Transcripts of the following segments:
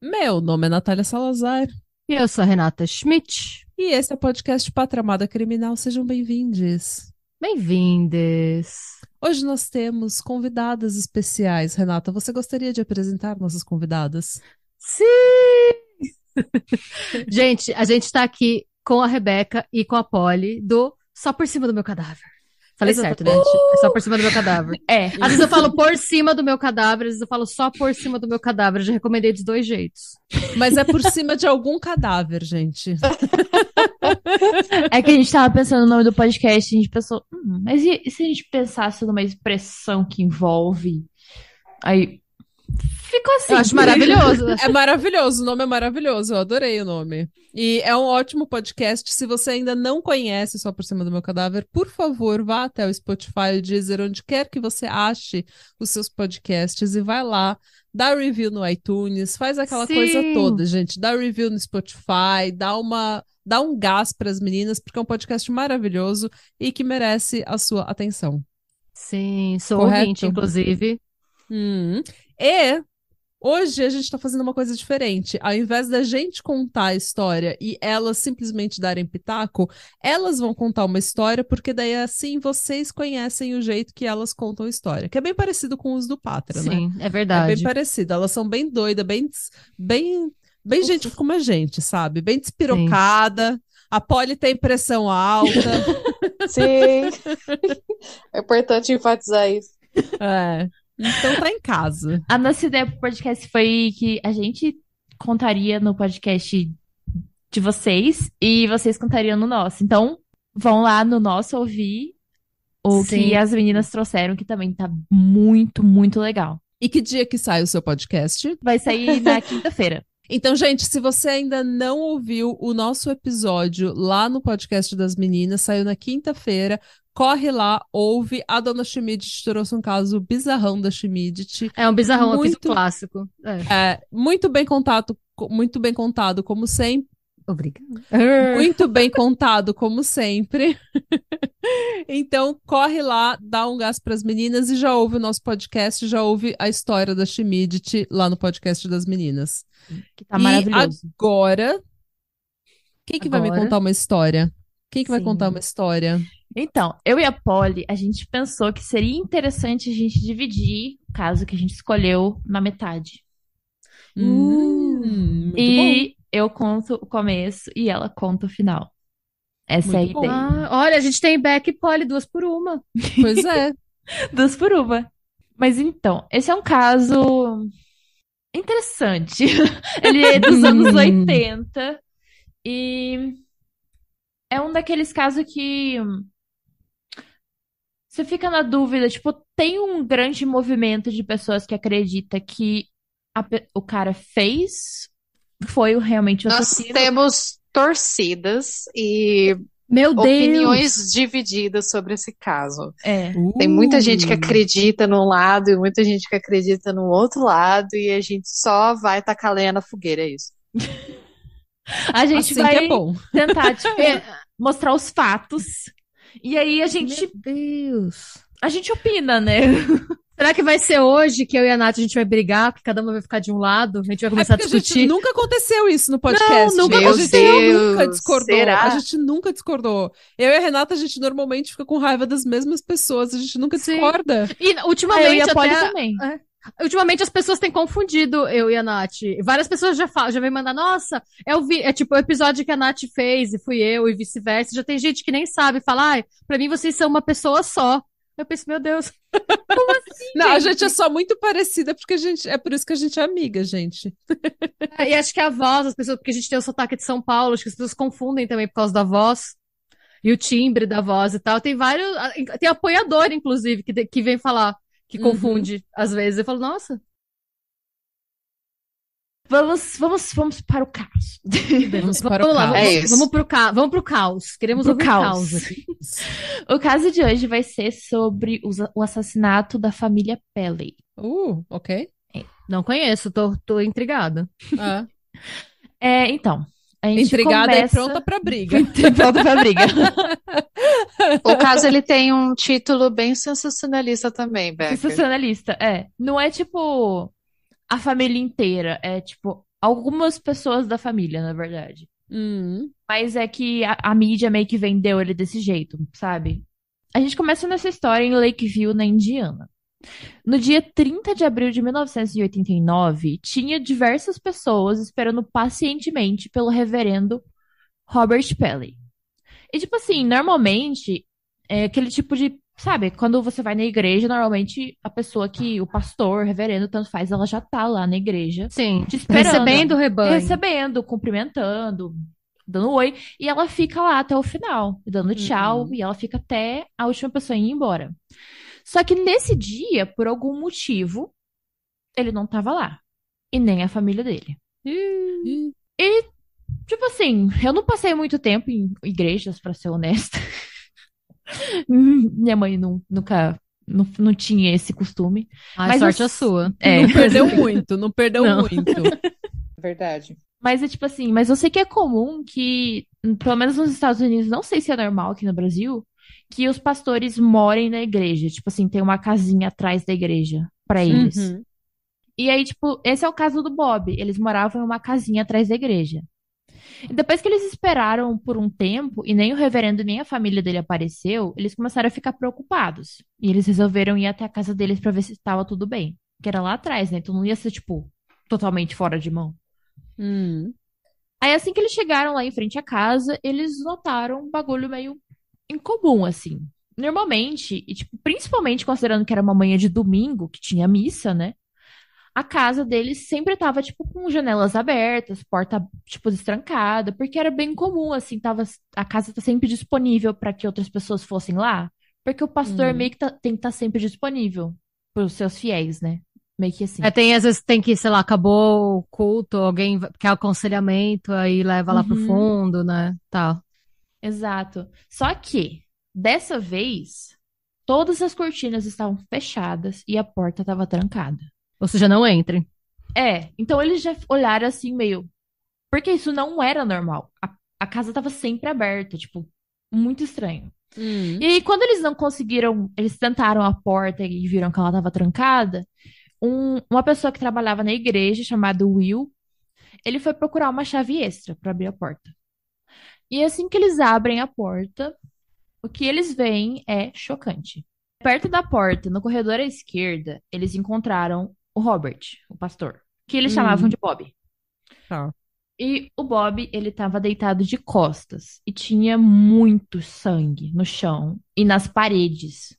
Meu nome é Natália Salazar E eu sou a Renata Schmidt. E esse é o podcast Patramada Criminal. Sejam bem-vindos. Bem-vindes. Hoje nós temos convidadas especiais. Renata, você gostaria de apresentar nossas convidadas? Sim! gente, a gente tá aqui com a Rebeca e com a Polly do Só por cima do meu cadáver. Falei Exato. certo, né? É só por cima do meu cadáver. É. Às vezes eu falo por cima do meu cadáver, às vezes eu falo só por cima do meu cadáver. Eu já recomendei dos dois jeitos. Mas é por cima de algum cadáver, gente. É que a gente tava pensando no nome do podcast, a gente pensou, hum, mas e, e se a gente pensasse numa expressão que envolve? Aí ficou assim. Eu acho maravilhoso. É maravilhoso, o nome é maravilhoso, eu adorei o nome. E é um ótimo podcast. Se você ainda não conhece Só por Cima do Meu Cadáver, por favor, vá até o Spotify, o Deezer, onde quer que você ache os seus podcasts e vai lá, dá review no iTunes, faz aquela Sim. coisa toda, gente. Dá review no Spotify, dá uma. Dá um gás para as meninas, porque é um podcast maravilhoso e que merece a sua atenção. Sim, sou Correto. ouvinte, inclusive. Hum. E hoje a gente tá fazendo uma coisa diferente. Ao invés da gente contar a história e elas simplesmente darem pitaco, elas vão contar uma história, porque daí assim vocês conhecem o jeito que elas contam a história. Que é bem parecido com os do Patra, né? Sim, é É verdade. bem parecido. Elas são bem doidas, bem, bem, bem gente como a gente, sabe? Bem despirocada. A Polly tem pressão alta. Sim. É importante enfatizar isso. é. Então tá em casa. A nossa ideia pro podcast foi que a gente contaria no podcast de vocês e vocês contariam no nosso. Então, vão lá no nosso ouvir o Sim. que as meninas trouxeram, que também tá muito, muito legal. E que dia que sai o seu podcast? Vai sair na quinta-feira. Então, gente, se você ainda não ouviu o nosso episódio lá no podcast das meninas, saiu na quinta-feira, corre lá, ouve. A dona Schmidt trouxe um caso bizarrão da Schmidt. É um bizarrão, fiz um Muito- clássico. É. É, muito bem contado, co- muito bem contado, como sempre. Obrigada. Muito bem contado, como sempre. Então, corre lá, dá um gás para as meninas e já ouve o nosso podcast, já ouve a história da Schmidt lá no podcast das meninas. Que tá E maravilhoso. agora, quem que vai me Agora? contar uma história? Quem que vai Sim. contar uma história? Então, eu e a Polly, a gente pensou que seria interessante a gente dividir o caso que a gente escolheu na metade. Hum, muito bom. e eu conto o começo e ela conta o final. Essa é a Muito bom. ideia. Ah, olha, a gente tem Beck e Polly, duas por uma. Pois é. Duas por uma. Mas então, esse é um caso interessante. Ele é dos anos 80 e é um daqueles casos que você fica na dúvida, tipo, tem um grande movimento de pessoas que acredita que a o cara fez foi o realmente o Nós assassino. temos torcidas e Meu opiniões Deus! divididas sobre esse caso. É. Tem muita gente que Uh. acredita num lado e muita gente que acredita no outro lado, e a gente só vai tacar lenha na fogueira, é isso. A gente Assim vai que é bom. tentar, tipo, mostrar os fatos. E aí a gente, Meu Deus! a gente opina, né? Será que vai ser hoje que eu e a Nath a gente vai brigar, porque cada uma vai ficar de um lado? A gente vai É começar a porque a gente discutir? nunca aconteceu isso no podcast. Não, nunca a gente aconteceu. nunca discordou. Será? A gente nunca discordou. Eu e a Renata, a gente normalmente fica com raiva das mesmas pessoas. A gente nunca Sim. discorda. E Ah, eu ultimamente e a Polly até... também. Ultimamente as pessoas têm confundido eu e a Nath. Várias pessoas já falam, já vem mandar, nossa, é o, vi- é tipo o episódio que a Nath fez e fui eu e vice-versa. Já tem gente que nem sabe, fala, ai, pra mim vocês são uma pessoa só. Eu penso, meu Deus. Como assim, Não, a gente é só muito parecida, porque a gente. É por isso que a gente é amiga, gente. É, E acho que a voz, as pessoas, porque a gente tem o sotaque de São Paulo, acho que as pessoas confundem também por causa da voz. E o timbre da voz e tal. Tem vários. Tem apoiador, inclusive, que, que vem falar, que Uhum. confunde às vezes. Eu falo, nossa. Vamos, vamos, vamos para o caos. Vamos para o Vamos lá, caos. É vamos, isso. vamos pro ca... vamos pro caos. Queremos Pro ouvir caos. caos aqui. O caso de hoje vai ser sobre o assassinato da família Pelley. Uh, ok. Não conheço, tô, tô intrigada. Ah, É, então, a gente intrigada começa... e pronta pra briga. pronta pra briga. O caso ele tem um título bem sensacionalista também, Becker. Sensacionalista, é. Não é tipo a família inteira, é tipo algumas pessoas da família, na verdade. Hum, Mas é que a, a mídia meio que vendeu ele desse jeito, sabe? A gente começa nessa história em Lakeview, na Indiana. No dia 30 de abril de 1989, tinha diversas pessoas esperando pacientemente pelo reverendo Robert Pelley. E, tipo assim, normalmente, é aquele tipo de. Sabe, quando você vai na igreja, normalmente a pessoa que, o pastor, o reverendo, tanto faz, ela já tá lá na igreja, Sim. te esperando. Recebendo o rebanho. recebendo, cumprimentando, dando oi, e ela fica lá até o final, dando tchau, Uhum. e ela fica até a última pessoa ir embora. Só que nesse dia, por algum motivo, ele não tava lá. E nem a família dele. ih, Tipo assim, eu não passei muito tempo em igrejas, pra ser honesta. Minha mãe não, nunca não, não tinha esse costume. Ai, Mas sorte eu- a sua. É, Não perdeu muito, não perdeu Não. muito. Verdade. Mas é tipo assim, mas eu sei que é comum que, pelo menos nos Estados Unidos, não sei se é normal aqui no Brasil, que os pastores morem na igreja. Tipo assim, tem uma casinha atrás da igreja pra eles. Uhum. E aí, tipo, esse é o caso do Bob. Eles moravam em uma casinha atrás da igreja. E depois que eles esperaram por um tempo e nem o reverendo nem a família dele apareceu, eles começaram a ficar preocupados. E eles resolveram ir até a casa deles pra ver se estava tudo bem. Que era lá atrás, né? Então não ia ser, tipo, totalmente fora de mão. Hum. Aí, assim que eles chegaram lá em frente à casa, eles notaram um bagulho meio incomum, assim. Normalmente, e tipo, principalmente considerando que era uma manhã de domingo, que tinha missa, né? A casa deles sempre tava, tipo, com janelas abertas, porta, tipo, destrancada, porque era bem comum, assim, tava, a casa tá sempre disponível para que outras pessoas fossem lá, porque o pastor Hum. meio que tá- tem que estar sempre disponível pros seus fiéis, né? Meio que assim. É, tem, às vezes tem que, sei lá, acabou o culto, alguém quer aconselhamento, aí leva lá pro Uhum. fundo, né? Tal. Exato. Só que, dessa vez, todas as cortinas estavam fechadas e a porta estava trancada. Ou seja, não entrem. É, então eles já olharam assim meio. Porque isso não era normal. A, a casa estava sempre aberta, tipo, muito estranho. Hum. E aí, quando eles não conseguiram, eles tentaram a porta e viram que ela estava trancada, um- uma pessoa que trabalhava na igreja, chamada Will, ele foi procurar uma chave extra para abrir a porta. E assim que eles abrem a porta, o que eles veem é chocante. Perto da porta, no corredor à esquerda, eles encontraram o Robert, o pastor, que eles Hum. chamavam de Bob. Tá. E o Bob, ele tava deitado de costas e tinha muito sangue no chão e nas paredes.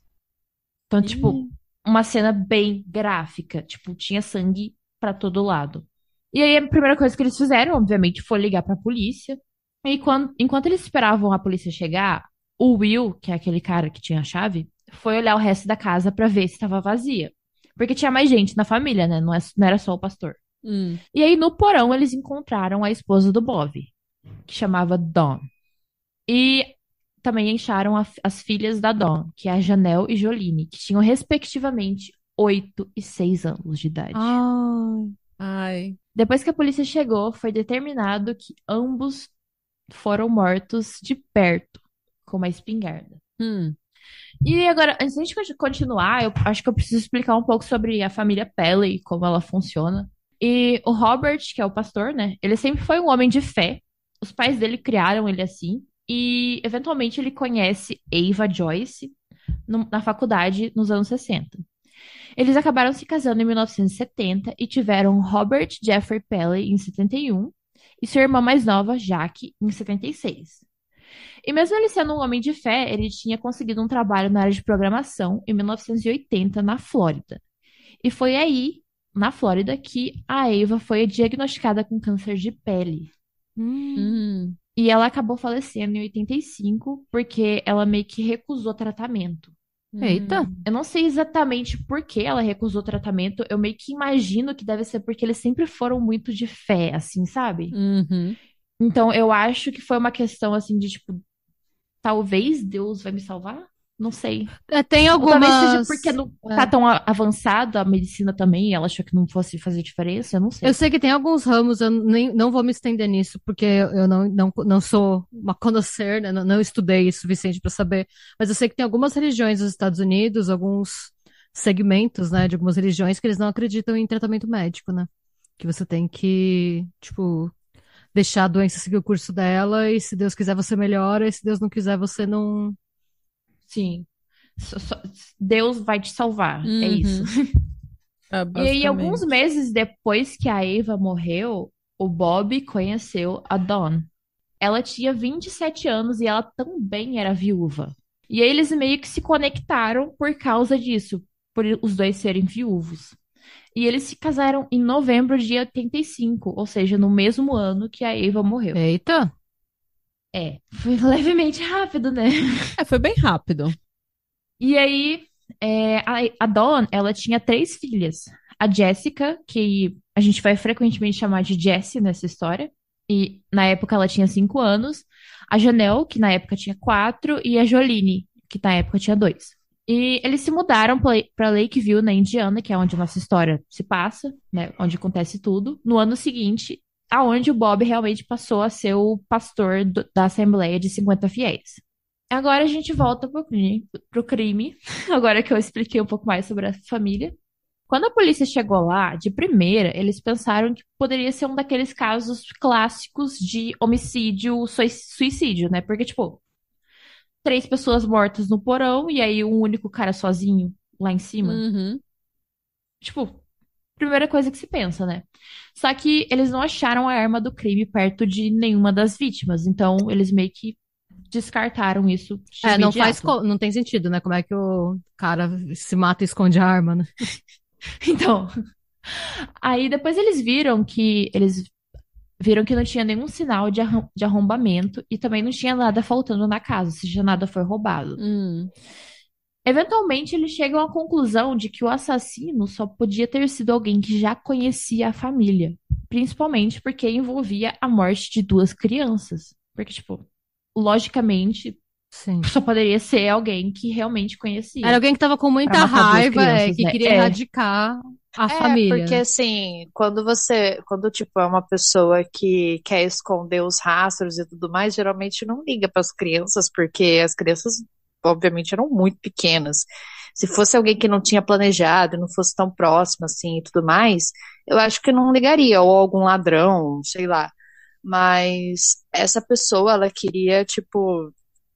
Então, tipo, uma cena bem gráfica, tipo, tinha sangue pra todo lado. E aí a primeira coisa que eles fizeram, obviamente, foi ligar pra polícia. E quando, enquanto eles esperavam a polícia chegar, o Will, que é aquele cara que tinha a chave, foi olhar o resto da casa pra ver se estava vazia. Porque tinha mais gente na família, né? Não, é- não era só o pastor. Hum. E aí, no porão, eles encontraram a esposa do Bob, que chamava Dawn. E também acharam a- as filhas da Dawn, que é a Janelle e Joline, que tinham, respectivamente, 8 e 6 anos de idade. Ai. Ai. Depois que a polícia chegou, foi determinado que ambos foram mortos de perto, com uma espingarda. Hum. E agora, antes de gente continuar, eu acho que eu preciso explicar um pouco sobre a família Pelley e como ela funciona. E o Robert, que é o pastor, né? Ele sempre foi um homem de fé. Os pais dele criaram ele assim. E, eventualmente, ele conhece Ava Joyce no- na faculdade nos anos 60. Eles acabaram se casando em 1970 e tiveram Robert Jeffrey Pelley em 71 e sua irmã mais nova, Jaque, em 76. E mesmo ele sendo um homem de fé, ele tinha conseguido um trabalho na área de programação em 1980 na Flórida. E foi aí, na Flórida, que a Eva foi diagnosticada com câncer de pele. Hum. E ela acabou falecendo em 85 porque ela meio que recusou tratamento. Eita. Hum. Eu não sei exatamente por que ela recusou o tratamento. Eu meio que imagino que deve ser porque eles sempre foram muito de fé, assim, sabe? Uhum. Então eu acho que foi uma questão assim de tipo, talvez Deus vai me salvar? Não sei. É, tem algumas... talvez seja porque não é. tá tão avançada a medicina também, e ela achou que não fosse fazer diferença, eu não sei. Eu sei que tem alguns ramos, eu nem, não vou me estender nisso, porque eu não, não, não sou uma conhecer, né? Não, não estudei o suficiente para saber. Mas eu sei que tem algumas religiões dos Estados Unidos, alguns segmentos, né, de algumas religiões que eles não acreditam em tratamento médico, né? Que você tem que, tipo, deixar a doença seguir o curso dela, e se Deus quiser você melhora, e se Deus não quiser você não. Sim. Deus vai te salvar, é Uhum. isso. É, E aí, alguns meses depois que a Eva morreu, o Bob conheceu a Dawn. Ela tinha 27 anos e ela também era viúva. E aí eles meio que se conectaram por causa disso, por os dois serem viúvos. E eles se casaram em novembro de 85, ou seja, no mesmo ano que a Eva morreu. Eita! É, foi levemente rápido, né? É, foi bem rápido. E aí, é, a, a Dawn, ela tinha três filhas. A Jessica, que a gente vai frequentemente chamar de Jessie nessa história. E na época ela tinha cinco anos. A Janelle, que na época tinha quatro. E a Joline, que na época tinha dois. E eles se mudaram para Lakeview, na Indiana, que é onde a nossa história se passa, né? Onde acontece tudo. No ano seguinte, aonde o Bob realmente passou a ser o pastor do- da Assembleia de 50 fiéis. Agora a gente volta pro crime, pro crime, agora que eu expliquei um pouco mais sobre a família. Quando a polícia chegou lá, de primeira, eles pensaram que poderia ser um daqueles casos clássicos de homicídio, sui- suicídio, né? Porque, tipo, três pessoas mortas no porão e aí um único cara sozinho lá em cima. Uhum. Tipo, primeira coisa que se pensa, né? Só que eles não acharam a arma do crime perto de nenhuma das vítimas, então eles meio que descartaram isso de É, não faz, não tem sentido, né? Como é que o cara se mata e esconde a arma, né? Então, aí depois eles viram que eles viram que não tinha nenhum sinal de, arrom- de arrombamento e também não tinha nada faltando na casa, ou seja, nada foi roubado. Hum. Eventualmente, eles chegam à conclusão de que o assassino só podia ter sido alguém que já conhecia a família, principalmente porque envolvia a morte de duas crianças. Porque, tipo, logicamente, Sim. só poderia ser alguém que realmente conhecia. Era alguém que tava com muita raiva, é, crianças, que né? queria É. erradicar a É, família. porque assim, quando você, quando tipo é uma pessoa que quer esconder os rastros e tudo mais, geralmente não liga para as crianças, porque as crianças obviamente eram muito pequenas. Se fosse alguém que não tinha planejado, e não fosse tão próximo assim e tudo mais, eu acho que não ligaria, ou algum ladrão, sei lá. Mas essa pessoa, ela queria, tipo,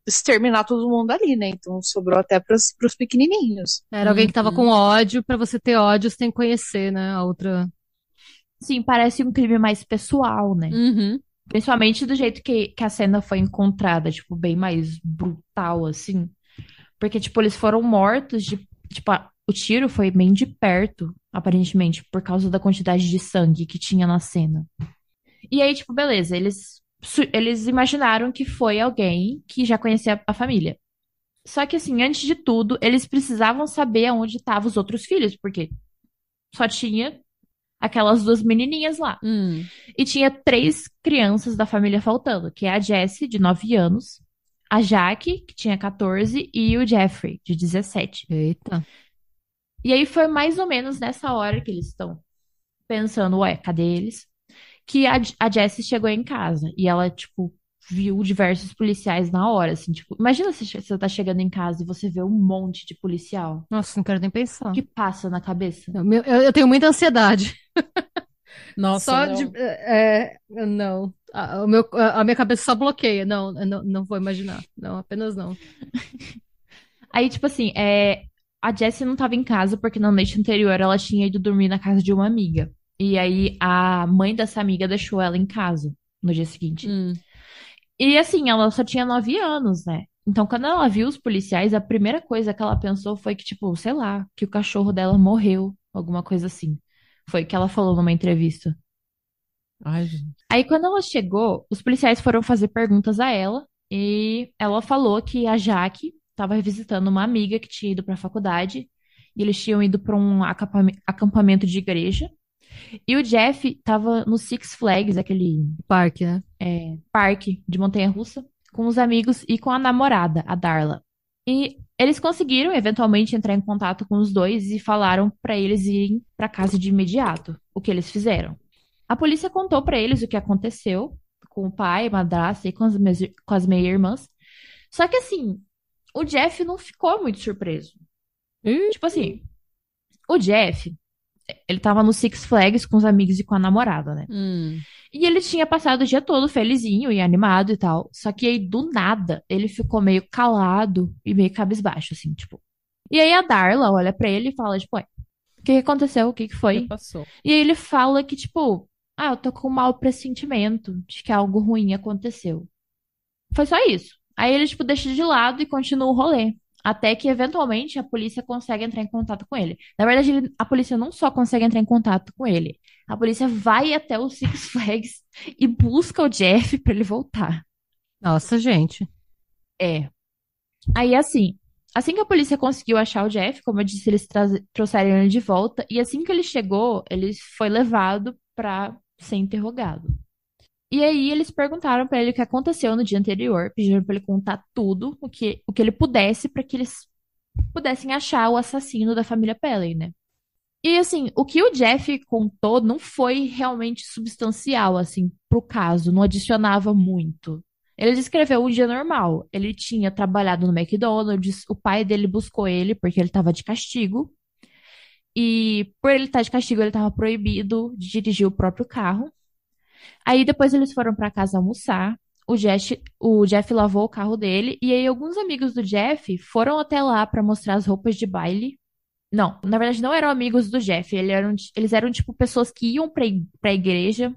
exterminar todo mundo ali, né? Então sobrou até para os pequenininhos. Era alguém que tava Uhum. com ódio, pra você ter ódio, você tem que conhecer, né? A outra. Sim, parece um crime mais pessoal, né? Uhum. Principalmente do jeito que, que a cena foi encontrada, tipo, bem mais brutal, assim. Porque, tipo, eles foram mortos de. Tipo, a- o tiro foi bem de perto, aparentemente, por causa da quantidade de sangue que tinha na cena. E aí, tipo, beleza, eles, eles imaginaram que foi alguém que já conhecia a família. Só que, assim, antes de tudo, eles precisavam saber aonde estavam os outros filhos, porque só tinha aquelas duas menininhas lá. Hum. E tinha três crianças da família faltando, que é a Jessie, de 9 anos, a Jaque, que tinha 14, e o Jeffrey, de 17. Eita. E aí foi mais ou menos nessa hora que eles estão pensando, ué, cadê eles? Que a, a Jessie chegou em casa e ela, tipo, viu diversos policiais na hora, assim, tipo, imagina se você tá chegando em casa e você vê um monte de policial. Nossa, não quero nem pensar. O que passa na cabeça? Eu, eu- eu tenho muita ansiedade. Nossa, Só não. de. É, é, não. A, o meu, a a minha cabeça só bloqueia. Não, não, não vou imaginar. Não, apenas não. Aí, tipo assim, é, a Jessie não tava em casa porque na noite anterior ela tinha ido dormir na casa de uma amiga. E aí a mãe dessa amiga deixou ela em casa no dia seguinte. Hum. E assim, ela só tinha nove anos, né? Então, quando ela viu os policiais, a primeira coisa que ela pensou foi que, tipo, sei lá, que o cachorro dela morreu, alguma coisa assim. Foi o que ela falou numa entrevista. Ai, gente. Aí, quando ela chegou, os policiais foram fazer perguntas a ela e ela falou que a Jaque estava visitando uma amiga que tinha ido para a faculdade. E eles tinham ido para um acampame- acampamento de igreja. E o Jeff estava no Six Flags, aquele Parque, né? é, parque de montanha-russa, com os amigos e com a namorada, a Darla. E eles conseguiram eventualmente entrar em contato com os dois e falaram para eles irem para casa de imediato, o que eles fizeram. A polícia contou para eles o que aconteceu com o pai, madrasta e com as, mes- com as meia-irmãs. Só que assim, o Jeff não ficou muito surpreso. Ih. Tipo assim, o Jeff, ele tava no Six Flags com os amigos e com a namorada, né? Hum. E ele tinha passado o dia todo felizinho e animado e tal. Só que aí, do nada, ele ficou meio calado e meio cabisbaixo, assim, tipo. E aí a Darla olha pra ele e fala, tipo, ué, o que que aconteceu? O que que foi? passou. E aí ele fala que, tipo, ah, eu tô com um mau pressentimento de que algo ruim aconteceu. Foi só isso. Aí ele, tipo, deixa de lado e continua o rolê. Até que, eventualmente, a polícia consegue entrar em contato com ele. Na verdade, ele- a polícia não só consegue entrar em contato com ele, a polícia vai até o Six Flags e busca o Jeff pra ele voltar. Nossa, gente. É. Aí, assim, assim que a polícia conseguiu achar o Jeff, como eu disse, eles trouxeram ele de volta. E assim que ele chegou, ele foi levado pra ser interrogado. E aí eles perguntaram pra ele o que aconteceu no dia anterior, pediram pra ele contar tudo, o que, o que ele pudesse, pra que eles pudessem achar o assassino da família Pelley, né? E assim, o que o Jeff contou não foi realmente substancial, assim, pro caso, não adicionava muito. Ele descreveu um dia normal. Ele tinha trabalhado no McDonald's, o pai dele buscou ele porque ele estava de castigo. E por ele estar de castigo, ele estava proibido de dirigir o próprio carro. Aí depois eles foram para casa almoçar. O Jeff, o Jeff lavou o carro dele e aí alguns amigos do Jeff foram até lá para mostrar as roupas de baile. Não, na verdade não eram amigos do Jeff, eles eram, eles eram tipo pessoas que iam ig- pra igreja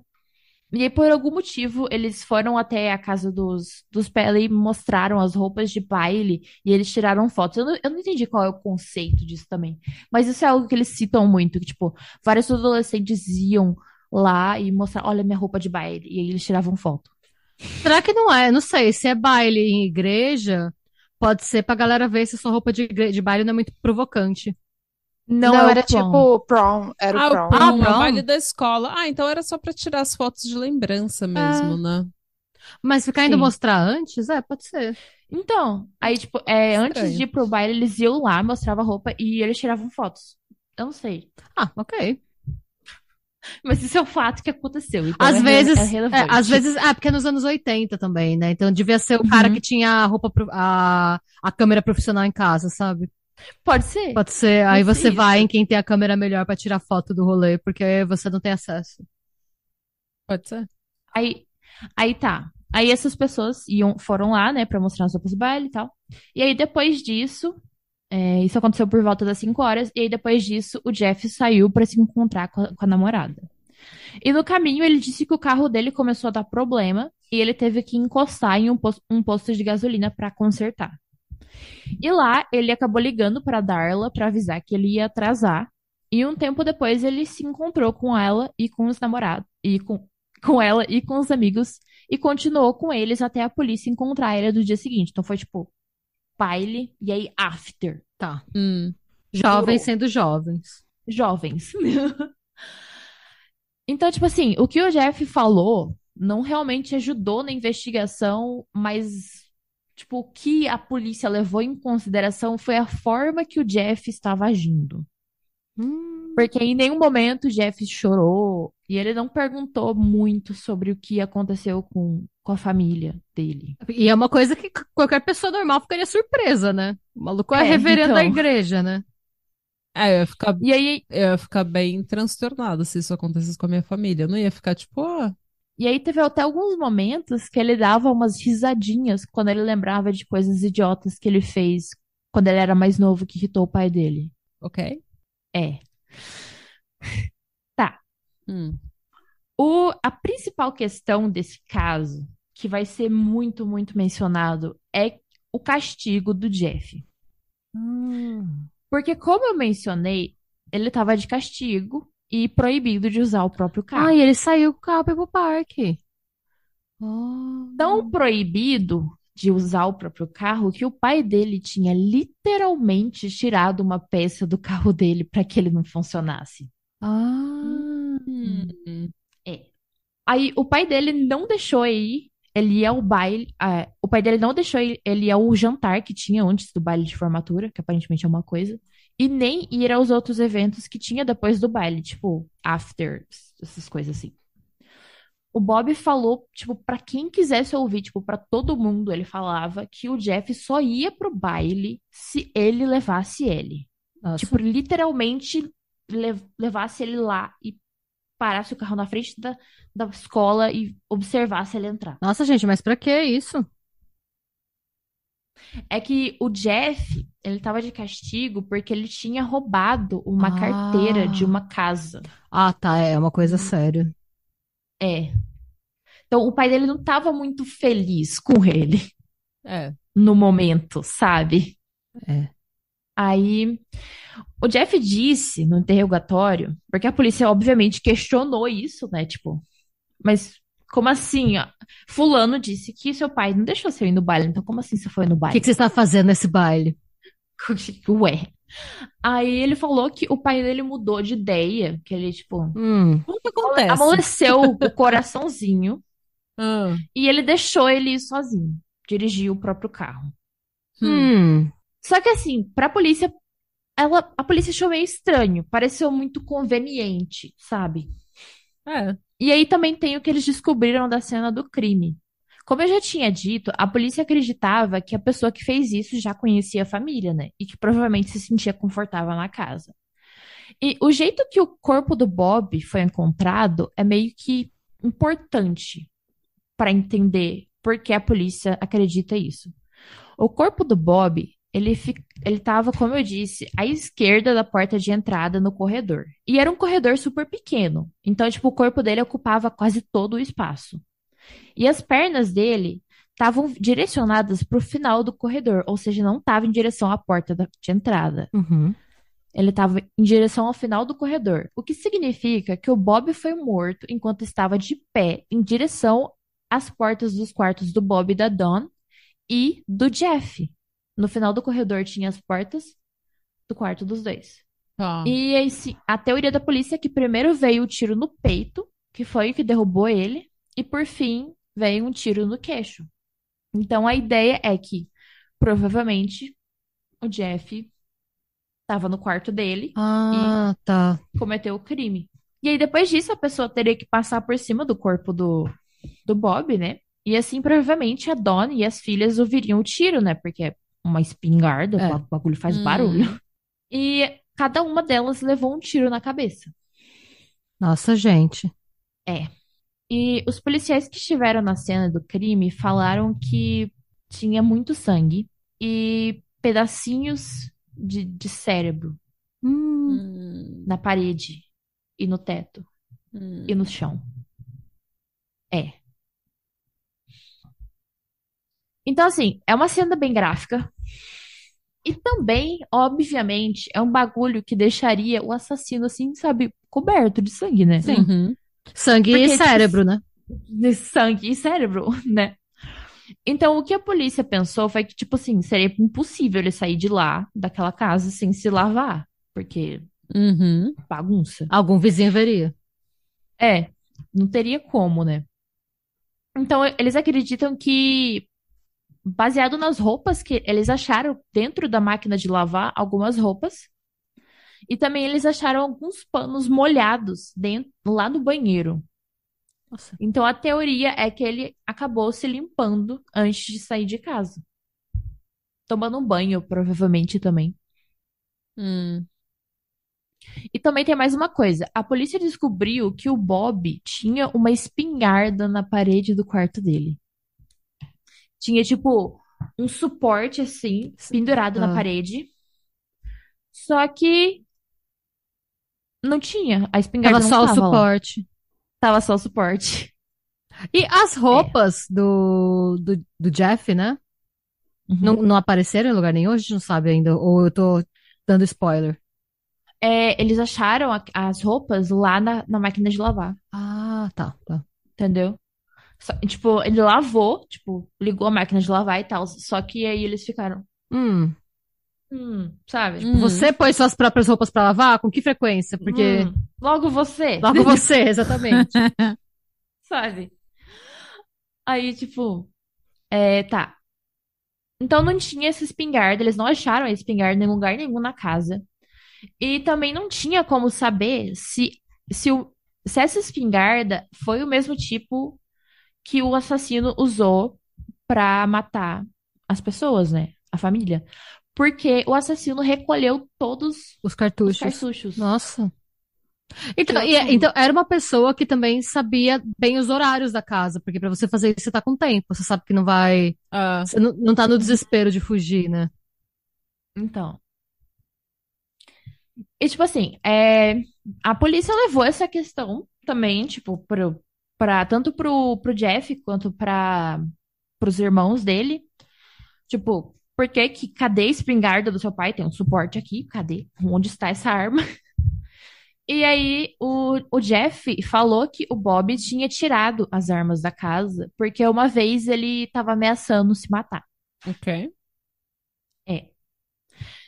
e aí, por algum motivo, eles foram até a casa dos, dos Pele e mostraram as roupas de baile e eles tiraram fotos. Eu não, eu não entendi qual é o conceito disso também. Mas isso é algo que eles citam muito, que, tipo, vários adolescentes iam lá e mostrar, olha minha roupa de baile. E aí eles tiravam foto. Será que não é? Não sei. Se é baile em igreja, pode ser pra galera ver se sua roupa de, igre- de baile não é muito provocante. Não, Não, é era prom. tipo prom, era Ah, o prom. o prom, Ah, é o prom. baile da escola. Ah, então era só pra tirar as fotos de lembrança mesmo, né? Mas ficar indo Sim. mostrar antes, é, pode ser. Então, aí, tipo, é, antes de ir pro baile, eles iam lá, mostravam a roupa e eles tiravam fotos. Eu não sei. Ah, ok. Mas isso é um fato que aconteceu. Então Às é, re- vezes, é é, às vezes, ah, porque é nos anos 80 também, né? Então devia ser o cara Uhum. que tinha a roupa, pro- a, a câmera profissional em casa, sabe? Pode ser. Pode ser, aí Pode você ser vai em quem tem a câmera melhor pra tirar foto do rolê, porque você não tem acesso. Pode ser. Aí, aí tá. Aí essas pessoas iam, foram lá, né, pra mostrar as roupas do baile e tal. E aí depois disso, é, isso aconteceu por volta das 5 horas, e aí depois disso o Jeff saiu pra se encontrar com a, com a namorada. E no caminho ele disse que o carro dele começou a dar problema e ele teve que encostar em um posto, um posto de gasolina pra consertar. E lá ele acabou ligando pra Darla pra avisar que ele ia atrasar. E um tempo depois ele se encontrou com ela e com os namorados e com, com ela e com os amigos e continuou com eles até a polícia encontrar ele no dia seguinte. Então foi tipo baile e aí after. Tá. Hum. Jovens sendo jovens. Jovens. então, tipo assim, o que o Jeff falou não realmente ajudou na investigação, mas tipo, o que a polícia levou em consideração foi a forma que o Jeff estava agindo. Hum. Porque em nenhum momento o Jeff chorou e ele não perguntou muito sobre o que aconteceu com, com a família dele. E é uma coisa que qualquer pessoa normal ficaria surpresa, né? O maluco é, É, reverendo da então. igreja, né? É, eu ia ficar, E aí, eu ia ficar bem transtornada se isso acontecesse com a minha família. Eu não ia ficar tipo, ah, e aí teve até alguns momentos que ele dava umas risadinhas quando ele lembrava de coisas idiotas que ele fez quando ele era mais novo que irritou o pai dele. ok. É. Hum. O, a principal questão desse caso, que vai ser muito, muito mencionado, é o castigo do Jeff. Porque, como eu mencionei, ele estava de castigo e proibido de usar o próprio carro. Ah, e ele saiu com o carro pra ir pro parque. Oh. Tão proibido de usar o próprio carro que o pai dele tinha literalmente tirado uma peça do carro dele para que ele não funcionasse. Ah. Hum. Aí o pai dele não deixou ir, ele ia ao baile, ah, o pai dele não deixou ele, ele ir ao jantar que tinha antes do baile de formatura, que aparentemente é uma coisa, e nem ir aos outros eventos que tinha depois do baile, tipo after, essas coisas assim. O Bob falou, tipo, pra quem quisesse ouvir, tipo, pra todo mundo, ele falava que o Jeff só ia pro baile se ele levasse ele. Nossa. Tipo, literalmente le- levasse ele lá e parasse o carro na frente da, da escola e observasse ele entrar. Nossa, gente, mas pra que isso? É que o Jeff, ele tava de castigo porque ele tinha roubado uma Ah. carteira de uma casa. Ah, tá, é uma coisa séria. É. Então, o pai dele não tava muito feliz com ele É. no momento, sabe? É. Aí, o Jeff disse no interrogatório, porque a polícia obviamente questionou isso, né? Tipo, mas como assim? Fulano disse que seu pai não deixou você ir no baile, então como assim você foi no O baile? que que você está fazendo nesse baile? Ué. Aí ele falou que o pai dele mudou de ideia, que ele, tipo, Hum. O que acontece? amoleceu o coraçãozinho Ah. e ele deixou ele ir sozinho, dirigir o próprio carro. Hum. Só que assim, pra polícia, ela, a polícia achou meio estranho, pareceu muito conveniente, sabe? É. E aí também tem o que eles descobriram da cena do crime. Como eu já tinha dito, a polícia acreditava que a pessoa que fez isso já conhecia a família, né? E que provavelmente se sentia confortável na casa. E o jeito que o corpo do Bob foi encontrado é meio que importante para entender por que a polícia acredita isso. O corpo do Bob, ele estava, como eu disse, à esquerda da porta de entrada no corredor. E era um corredor super pequeno. Então, tipo, o corpo dele ocupava quase todo o espaço. E as pernas dele estavam direcionadas para o final do corredor, ou seja, não estava em direção à porta da- de entrada. Uhum. Ele estava em direção ao final do corredor, o que significa que o Bob foi morto enquanto estava de pé em direção às portas dos quartos do Bob e da Dawn e do Jeff. No final do corredor tinha as portas do quarto dos dois. Tá. E esse, a teoria da polícia é que primeiro veio o tiro no peito, que foi o que derrubou ele, e por fim veio um tiro no queixo. Então a ideia é que provavelmente o Jeff estava no quarto dele Ah, tá. cometeu o crime. E aí, depois disso, a pessoa teria que passar por cima do corpo do, do Bob, né? E assim, provavelmente, a Dawn e as filhas ouviriam o tiro, né? Porque é uma espingarda, É. o bagulho faz Hum. barulho. E cada uma delas levou um tiro na cabeça. Nossa, gente. E os policiais que estiveram na cena do crime falaram que tinha muito sangue e pedacinhos de, de cérebro Hum. Hum, na parede e no teto hum. e no chão. É. Então, assim, é uma cena bem gráfica. E também, obviamente, é um bagulho que deixaria o assassino, assim, sabe, coberto de sangue, né? Uhum. Sangue Porque, e tipo, cérebro, né? De sangue e cérebro, né? Então, o que a polícia pensou foi que, tipo assim, seria impossível ele sair de lá, daquela casa, sem se lavar. Porque Uhum. bagunça. Algum vizinho veria. É, não teria como, né? Então, eles acreditam que, baseado nas roupas que eles acharam dentro da máquina de lavar, algumas roupas, e também eles acharam alguns panos molhados dentro, lá no banheiro. Nossa. Então, a teoria é que ele acabou se limpando antes de sair de casa. Tomando um banho, provavelmente também. Hum. E também tem mais uma coisa. A polícia descobriu que o Bob tinha uma espingarda na parede do quarto dele. Tinha, tipo, um suporte assim, pendurado na Ah. parede. Só que não tinha. A espingarda Tava só o tava lá. suporte. Tava só o suporte. E as roupas do, do, do Jeff, né? Uhum. Não, não apareceram em lugar nenhum? A gente não sabe ainda. Ou eu tô dando spoiler. É, eles acharam a- as roupas lá na, na máquina de lavar, Ah, tá, tá. entendeu? Só- tipo, ele lavou, tipo, ligou a máquina de lavar e tal. Só que aí eles ficaram, Hum. Hum, sabe? Hum. Você põe suas próprias roupas pra lavar? Com que frequência? Porque Hum, logo você, logo você, exatamente. sabe? Aí, tipo, é, tá. Então não tinha essa espingarda, eles não acharam a espingarda em lugar nenhum na casa. E também não tinha como saber se, se, o, se essa espingarda foi o mesmo tipo que o assassino usou pra matar as pessoas, né? A família. Porque o assassino recolheu todos Os os cartuchos. cartuchos. Nossa. Então, e- loucura. então, era uma pessoa que também sabia bem os horários da casa, porque pra você fazer isso você tá com tempo, você sabe que não vai, Ah, você não, não tá no desespero de fugir, né? Então. E, tipo assim, é, a polícia levou essa questão também, tipo, pro, pra, tanto pro, pro Jeff quanto para pros irmãos dele. Tipo, por que que, cadê a espingarda do seu pai? Tem um suporte aqui, cadê? Onde está essa arma? E aí, o, o Jeff falou que o Bob tinha tirado as armas da casa, porque uma vez ele tava ameaçando se matar. ok.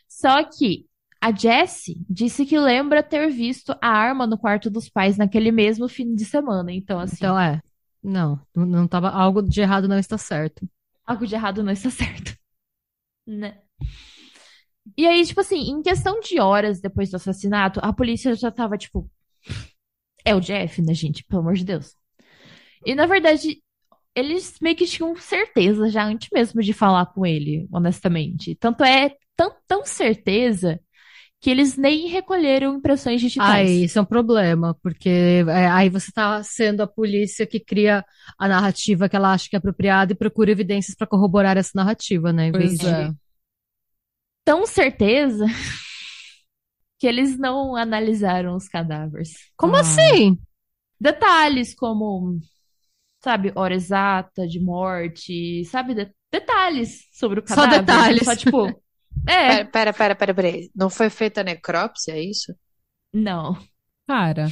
Só que a Jessie disse que lembra ter visto a arma no quarto dos pais naquele mesmo fim de semana. Então, assim, Então é. Não, não, não tava, algo de errado não está certo. algo de errado não está certo. Né? E aí, tipo assim, em questão de horas depois do assassinato, a polícia já tava, tipo, é o Jeff, né, gente? Pelo amor de Deus. E na verdade, eles meio que tinham certeza já antes mesmo de falar com ele, honestamente. Tanto é tão, tão certeza que eles nem recolheram impressões Ai, digitais. isso é um problema, porque é, aí você tá sendo a polícia que cria a narrativa que ela acha que é apropriada e procura evidências pra corroborar essa narrativa, né? Em vez Pois de- é. Tão certeza que eles não analisaram os cadáveres. Como Ah. assim? Detalhes como, sabe, hora exata de morte, sabe? De- detalhes sobre o Só cadáver. detalhes. Só tipo, é, Pera, pera, pera, pera. Não foi feita a necrópsia, é isso? não. Cara,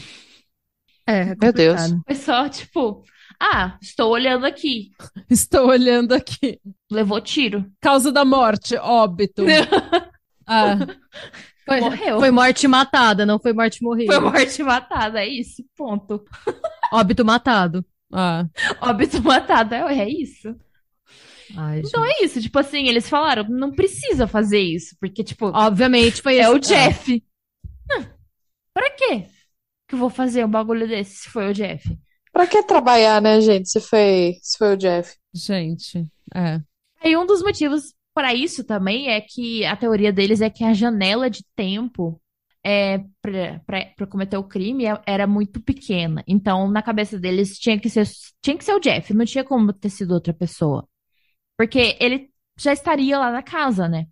É, é Meu Deus. complicado. Foi só tipo, ah, estou olhando aqui. estou olhando aqui. Levou tiro. Causa da morte, óbito. Ah, Foi, Morreu. foi morte matada, não foi morte morrida. Foi morte matada, é isso, ponto. Óbito matado. ah. Óbito matado, é, é isso. Ai, Então gente. é isso, tipo assim, eles falaram, não precisa fazer isso, porque, tipo, Obviamente foi é o Jeff. Ah, pra quê que eu vou fazer um bagulho desse se foi o Jeff? Pra que trabalhar, né, gente, se foi, se foi o Jeff? Gente, é. Aí um dos motivos para isso também é que a teoria deles é que a janela de tempo é, para cometer o crime é- era muito pequena. Então, na cabeça deles, tinha que ser, tinha que ser o Jeff, não tinha como ter sido outra pessoa. Porque ele já estaria lá na casa, né?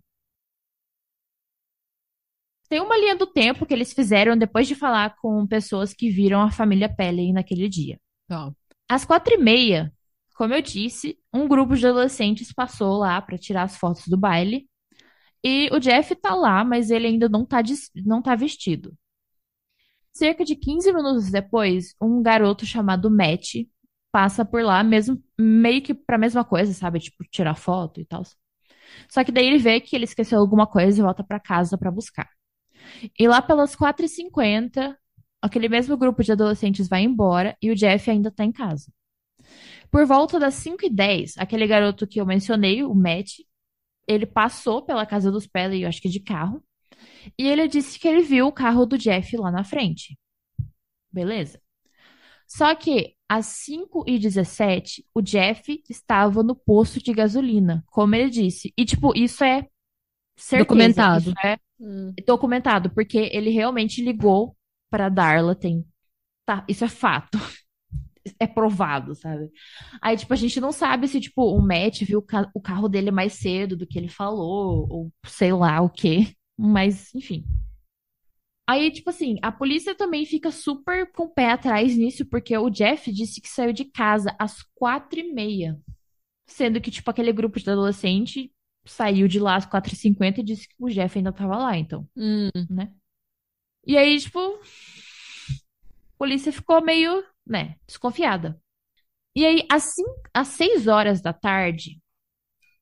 Tem uma linha do tempo que eles fizeram depois de falar com pessoas que viram a família Pelley naquele dia. Tá. Às quatro e meia, como eu disse, um grupo de adolescentes passou lá para tirar as fotos do baile. E o Jeff tá lá, mas ele ainda não tá, não tá vestido. Cerca de 15 minutos depois, um garoto chamado Matt passa por lá, mesmo meio que pra mesma coisa, sabe? Tipo, tirar foto e tal. Só que daí ele vê que ele esqueceu alguma coisa e volta pra casa pra buscar. E lá pelas 4h50, aquele mesmo grupo de adolescentes vai embora e o Jeff ainda tá em casa. Por volta das 5h10, aquele garoto que eu mencionei, o Matt, ele passou pela casa dos Pelly, eu acho que de carro, e ele disse que ele viu o carro do Jeff lá na frente. Beleza. Só que às 5h17, o Jeff estava no posto de gasolina, como ele disse. E, tipo, isso é certeza. Documentado. Isso é Hum. documentado, porque ele realmente ligou para Darla, tem. Tá, isso é fato. É provado, sabe? Aí, tipo, a gente não sabe se, tipo, o Matt viu o, ca- o carro dele mais cedo do que ele falou, ou sei lá o quê. Mas, enfim. Aí, tipo assim, a polícia também fica super com o pé atrás nisso, porque o Jeff disse que saiu de casa às quatro e meia. Sendo que, tipo, aquele grupo de adolescente saiu de lá às 4h50 e disse que o Jeff ainda tava lá, então Hum. né? E aí, tipo, a polícia ficou meio, né, desconfiada. E aí, assim, às 6 horas da tarde,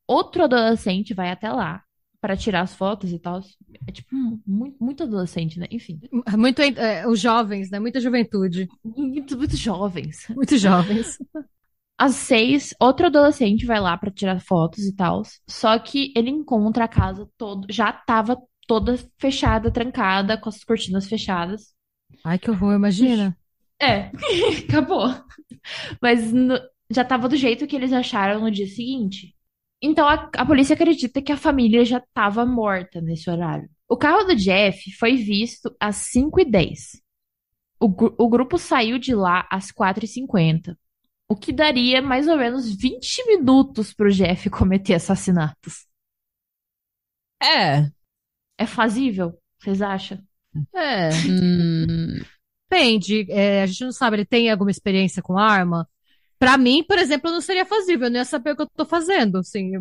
outro adolescente vai até lá para tirar as fotos e tal. É tipo, muito, muito adolescente, né? Enfim. Muito, é, os jovens, né? Muita juventude. Muito, muito jovens. Muito jovens. Às seis, outro adolescente vai lá para tirar fotos e tal. Só que ele encontra a casa todo, já tava toda fechada, trancada, com as cortinas fechadas. Ai, que horror, imagina. É, acabou. Mas no- já tava do jeito que eles acharam no dia seguinte. Então a, a polícia acredita que a família já tava morta nesse horário. O carro do Jeff foi visto às 5h10. O, gru- o grupo saiu de lá às 4h50. O que daria mais ou menos 20 minutos pro Jeff cometer assassinatos. É. É fazível? Vocês acham? É, Hum, depende. É, a gente não sabe, ele tem alguma experiência com arma? Pra mim, por exemplo, não seria fazível. Eu não ia saber o que eu tô fazendo, assim.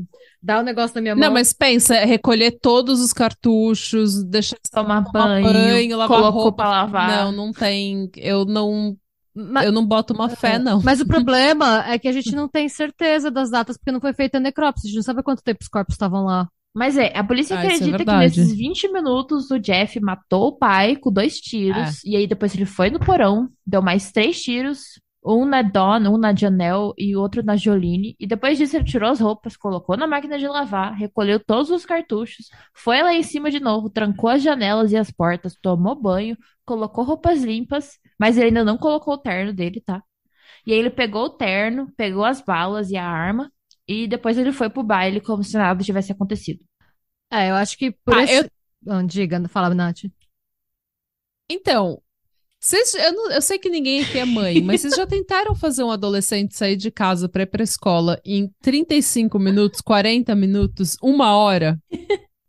Dar o negócio na minha mão. Não, mas pensa, é recolher todos os cartuchos, deixar Tomar tomar banho, banho, lavar roupa. pra lavar. Não, não tem. Eu não. Ma- Eu não boto uma fé, não. Mas o problema é que a gente não tem certeza das datas porque não foi feita a necrópsia. A gente não sabe quanto tempo os corpos estavam lá. Mas é, a polícia Ah, é acredita que verdade. nesses 20 minutos o Jeff matou o pai com dois tiros. E aí depois ele foi no porão, deu mais três tiros. Um na Dawn, um na Janelle e outro na Jolene. E depois disso ele tirou as roupas, colocou na máquina de lavar, recolheu todos os cartuchos, foi lá em cima de novo, trancou as janelas e as portas, tomou banho, colocou roupas limpas, mas ele ainda não colocou o terno dele, tá? E aí ele pegou o terno, pegou as balas e a arma. E depois ele foi pro baile como se nada tivesse acontecido. É, eu acho que por Ah, esse... Ah, diga, fala, Nath. Então, vocês, eu, não- eu sei que ninguém aqui é mãe, mas vocês já tentaram fazer um adolescente sair de casa pra ir pra escola em 35 minutos, 40 minutos, uma hora?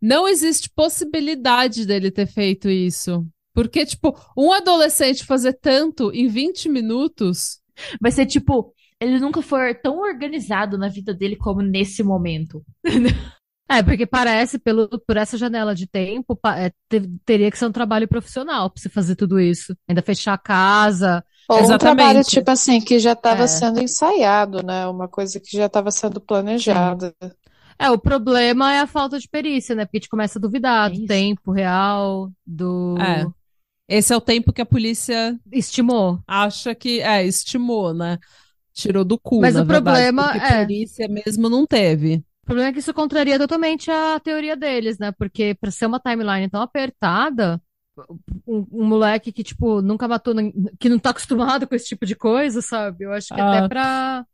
Não existe possibilidade dele ter feito isso. Porque, tipo, um adolescente fazer tanto em 20 minutos. Vai ser tipo, ele nunca foi tão organizado na vida dele como nesse momento. É, porque parece, pelo, por essa janela de tempo, é, te- teria que ser um trabalho profissional pra você fazer tudo isso. Ainda fechar a casa. Ou um Exatamente. trabalho, tipo assim, que já estava É. sendo ensaiado, né? Uma coisa que já estava sendo planejada. É, o problema é a falta de perícia, né? Porque a gente começa a duvidar É do tempo real, do... É. Esse é o tempo que a polícia Estimou. acha que. É, estimou, né? Tirou do cu, Mas na o verdade, problema porque é- perícia mesmo não teve. O problema é que isso contraria totalmente a teoria deles, né? Porque pra ser uma timeline tão apertada, um, um moleque que, tipo, nunca matou, que não tá acostumado com esse tipo de coisa, sabe? Eu acho que Ah. até pra.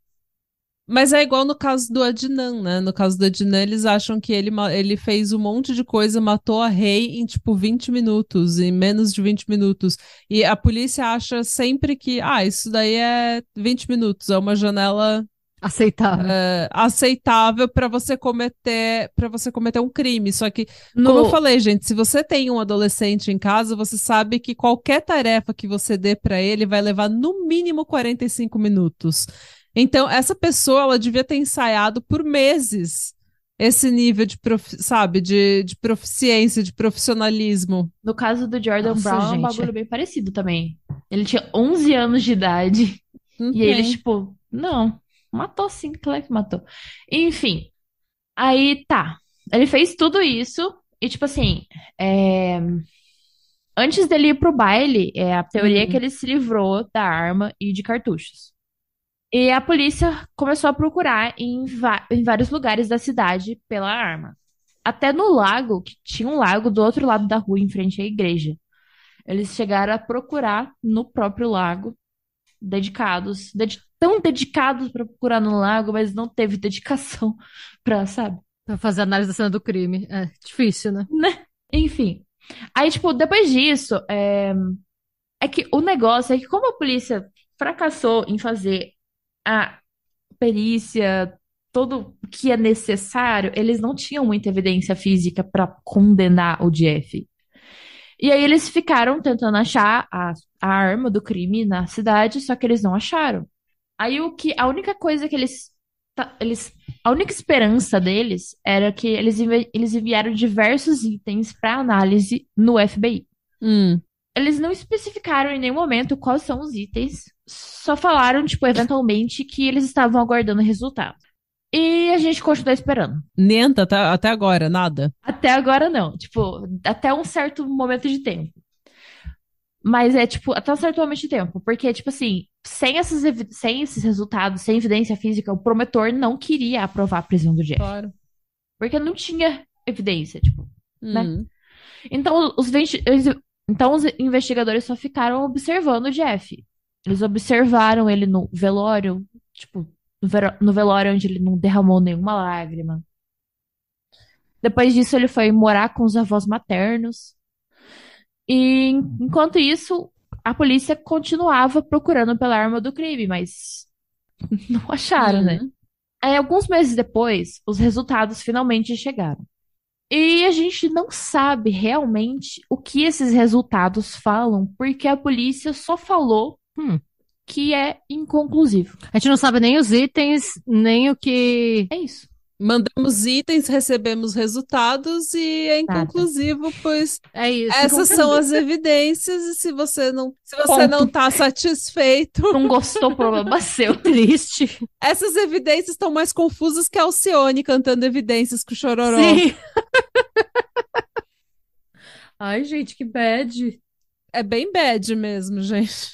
Mas é igual no caso do Adnan, né? No caso do Adnan, eles acham que ele, ele fez um monte de coisa, matou a Rei em tipo 20 minutos, em menos de 20 minutos. E a polícia acha sempre que, ah, isso daí é 20 minutos, é uma janela Aceitável. é, aceitável para você cometer para você cometer um crime. Só que, No- como eu falei, gente, se você tem um adolescente em casa, você sabe que qualquer tarefa que você dê para ele vai levar no mínimo 45 minutos. Então, essa pessoa, ela devia ter ensaiado por meses esse nível de, profi- sabe, de, de proficiência, de profissionalismo. No caso do Jordan Nossa, Brown, é um gente. bagulho bem parecido também. Ele tinha 11 anos de idade. E ele, tipo, não, matou sim, claro que matou. Enfim, aí tá. Ele fez tudo isso e, tipo assim, é, antes dele ir pro baile, é, a teoria é Uhum. que ele se livrou da arma e de cartuchos. E a polícia começou a procurar em, em vários lugares da cidade pela arma. Até no lago, que tinha um lago do outro lado da rua, em frente à igreja. Eles chegaram a procurar no próprio lago dedicados, dedi- tão dedicados pra procurar no lago, mas não teve dedicação pra, sabe? Pra fazer análise da cena do crime. É difícil, né? Enfim. Aí, tipo, depois disso, é... é que o negócio é que como a polícia fracassou em fazer a perícia, todo o que é necessário, eles não tinham muita evidência física pra condenar o Jeff. E aí eles ficaram tentando achar a, a arma do crime na cidade, só que eles não acharam. Aí o que a única coisa que eles eles a única esperança deles era que eles, eles enviaram diversos itens para análise no FBI. Hum. eles não especificaram em nenhum momento quais são os itens, só falaram, tipo, eventualmente, que eles estavam aguardando o resultado. E a gente continua esperando. Nenta até, até agora, nada. Até agora não, tipo, até um certo momento de tempo. Mas é, tipo, até um certo momento de tempo. Porque, tipo assim, sem, essas, sem esses resultados, sem evidência física, o promotor não queria aprovar a prisão do Jeff. Claro. Porque não tinha evidência, tipo. Né? Hum. Então, os, então, os investigadores só ficaram observando o Jeff. Eles observaram ele no velório, tipo, no velório onde ele não derramou nenhuma lágrima. Depois disso, ele foi morar com os avós maternos. E enquanto isso, a polícia continuava procurando pela arma do crime, mas não acharam, né? Uhum. Aí, alguns meses depois, os resultados finalmente chegaram. E a gente não sabe realmente o que esses resultados falam, porque a polícia só falou Hum. que é inconclusivo. A gente não sabe nem os itens, nem o que. É isso. Mandamos itens, recebemos resultados e é inconclusivo, pois É isso. essas são as evidências e se você não, se você Ponto. não tá satisfeito, Não gostou, problema seu. triste. essas evidências estão mais confusas que a Alcione cantando evidências com o Chororó. Sim. Ai, gente, que bad. É bem bad mesmo, gente.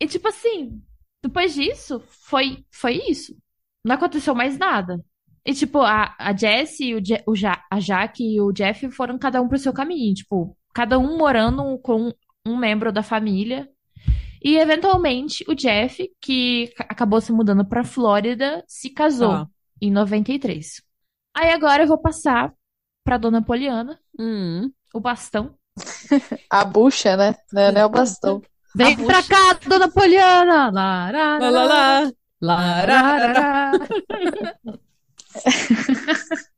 E tipo assim, depois disso, foi, foi isso. Não aconteceu mais nada. E tipo, a, a Jessie, o, Je- o ja, a Jaque e o Jeff foram cada um pro seu caminho. Tipo, cada um morando com um membro da família. E eventualmente o Jeff, que ca- acabou se mudando pra Flórida, se casou Tá. em 93. Aí agora eu vou passar pra Dona Poliana, Hum. o bastão. A bucha, né? Não é o bastão. Vem A pra bucha. cá, dona Poliana! Lá, lá, Lá, lá, lá. Lá, lá, lá, lá.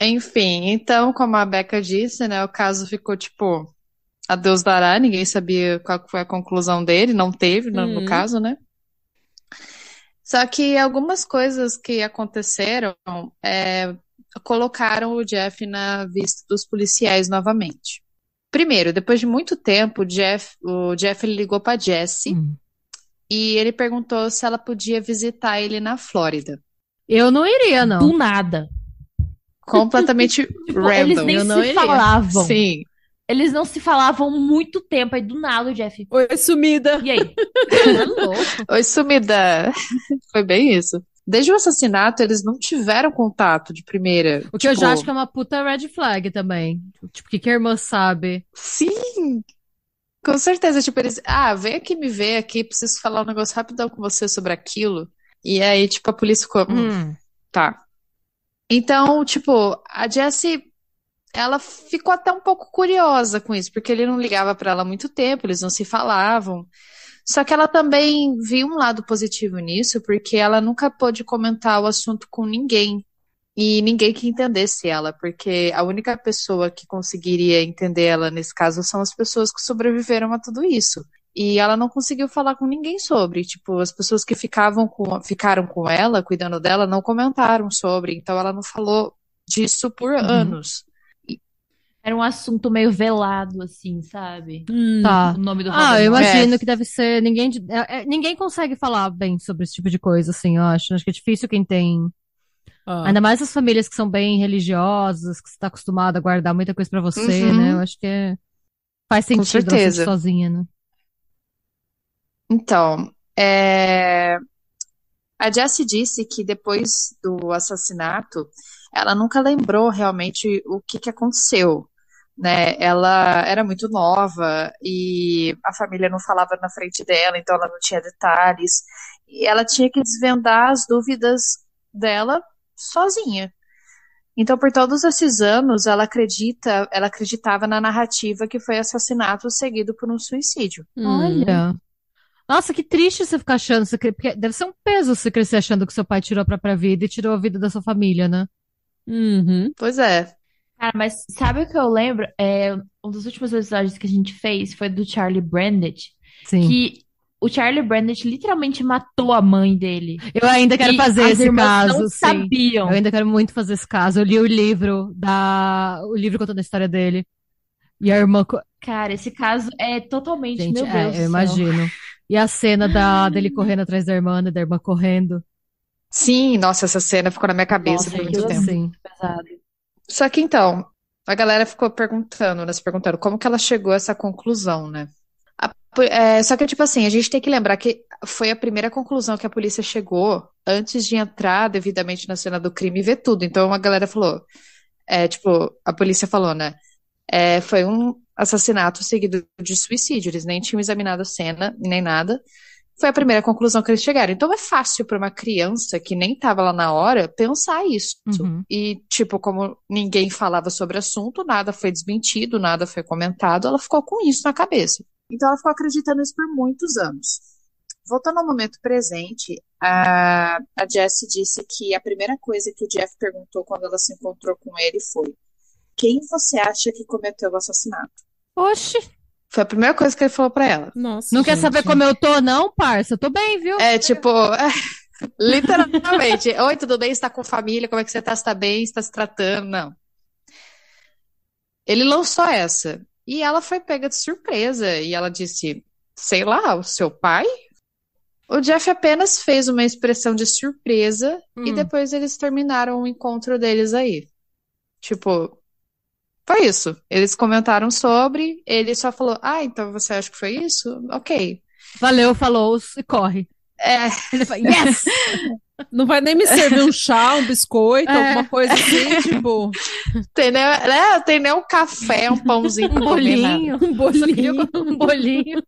Enfim, então, como a Becca disse, né, o caso ficou tipo, a Deus dará, ninguém sabia qual foi a conclusão dele, não teve no, no Uhum. caso, né? Só que algumas coisas que aconteceram é, colocaram o Jeff na vista dos policiais novamente. Primeiro, depois de muito tempo, o Jeff, o Jeff ligou para Jessie Hum. E ele perguntou se ela podia visitar ele na Flórida. Eu não iria, não. Do nada. Completamente Tipo, eles random. nem Eu não se iria. falavam. Sim. Eles não se falavam muito tempo. Aí do nada o Jeff. Oi, sumida. E aí? Tá. Oi, sumida. Foi bem isso. Desde o assassinato, eles não tiveram contato de primeira. O que eu Tipo, já acho que é uma puta red flag também. Tipo, o que que a irmã sabe? Sim! Com certeza. Tipo, eles. Ah, vem aqui me ver aqui, preciso falar um negócio rapidão com você sobre aquilo. E aí, tipo, a polícia ficou. "Hum, Hum. Tá. Então, tipo, a Jessie, ela ficou até um pouco curiosa com isso, porque ele não ligava pra ela há muito tempo, eles não se falavam. Só que ela também viu um lado positivo nisso, porque ela nunca pôde comentar o assunto com ninguém. E ninguém que entendesse ela, porque a única pessoa que conseguiria entender ela nesse caso são as pessoas que sobreviveram a tudo isso. E ela não conseguiu falar com ninguém sobre. Tipo, as pessoas que ficavam com, ficaram com ela, cuidando dela, não comentaram sobre. Então ela não falou disso por Uhum. anos. Era um assunto meio velado, assim, sabe? Hum. Tá. O nome do Ah, eu imagino que deve ser. Ninguém, é- é- ninguém consegue falar bem sobre esse tipo de coisa, assim, eu acho. Acho que é difícil quem tem. Ah. Ainda mais as famílias que são bem religiosas, que você tá acostumado a guardar muita coisa pra você, Uhum. né? Eu acho que é... faz sentido certeza. sozinha, né? Então, é, a Jessie disse que depois do assassinato, ela nunca lembrou realmente o que que aconteceu, né? Ela era muito nova e a família não falava na frente dela, então ela não tinha detalhes. E ela tinha que desvendar as dúvidas dela sozinha. Então, por todos esses anos, ela acredita, ela acreditava na narrativa que foi assassinato seguido por um suicídio. Hum. Olha. Nossa, que triste você ficar achando. Você, porque deve ser um peso você crescer achando que seu pai tirou a própria vida e tirou a vida da sua família, né? Uhum. Pois é. Cara, mas sabe o que eu lembro? É, um dos últimos episódios que a gente fez foi do Charlie Brandt, Sim. que o Charlie Brandt literalmente matou a mãe dele. Eu ainda quero E fazer as esse irmãs caso, não sim. sabiam. Eu ainda quero muito fazer esse caso. Eu li o livro da, o livro contando a história dele. E a irmã. Cara, esse caso é totalmente, Gente, meu é, Deus eu do céu. imagino. E a cena da, dele correndo atrás da irmã, né, da irmã correndo. Sim, nossa, essa cena ficou na minha cabeça Nossa, por muito aquilo tempo. Sim. Pesado. Só que então, a galera ficou perguntando, né? Se perguntando como que ela chegou a essa conclusão, né? É, só que, tipo assim, a gente tem que lembrar que foi a primeira conclusão que a polícia chegou antes de entrar devidamente na cena do crime e ver tudo. Então a galera falou, é, tipo, a polícia falou, né? É, foi um assassinato seguido de suicídio. Eles nem tinham examinado a cena, nem nada. Foi a primeira conclusão que eles chegaram. Então é fácil para uma criança que nem estava lá na hora pensar isso. Uhum. E, tipo, como ninguém falava sobre o assunto, nada foi desmentido, nada foi comentado, ela ficou com isso na cabeça. Então ela ficou acreditando nisso por muitos anos. Voltando ao momento presente, a, a Jessie disse que a primeira coisa que o Jeff perguntou quando ela se encontrou com ele foi: Quem você acha que cometeu o assassinato? Oxi, Foi a primeira coisa que ele falou pra ela. Nossa, não quer gente. saber como eu tô, não, parça? Eu tô bem, viu? É tipo, é, literalmente. Oi, tudo bem? Você tá com família? Como é que você tá? Você tá bem? Você tá se tratando? Não. Ele lançou essa. E ela foi pega de surpresa. E ela disse: Sei lá, o seu pai? O Jeff apenas fez uma expressão de surpresa e Hum. depois eles terminaram o encontro deles aí. Tipo, foi isso. Eles comentaram sobre, ele só falou: Ah, então você acha que foi isso? Ok. Valeu, falou e corre. É, Ele fala, yes! Não vai nem me servir um chá, um biscoito, É. alguma coisa assim, tipo, tem nem, né, tem nem um café, um pãozinho Um nada. bolinho. um bolinho. Um bolinho.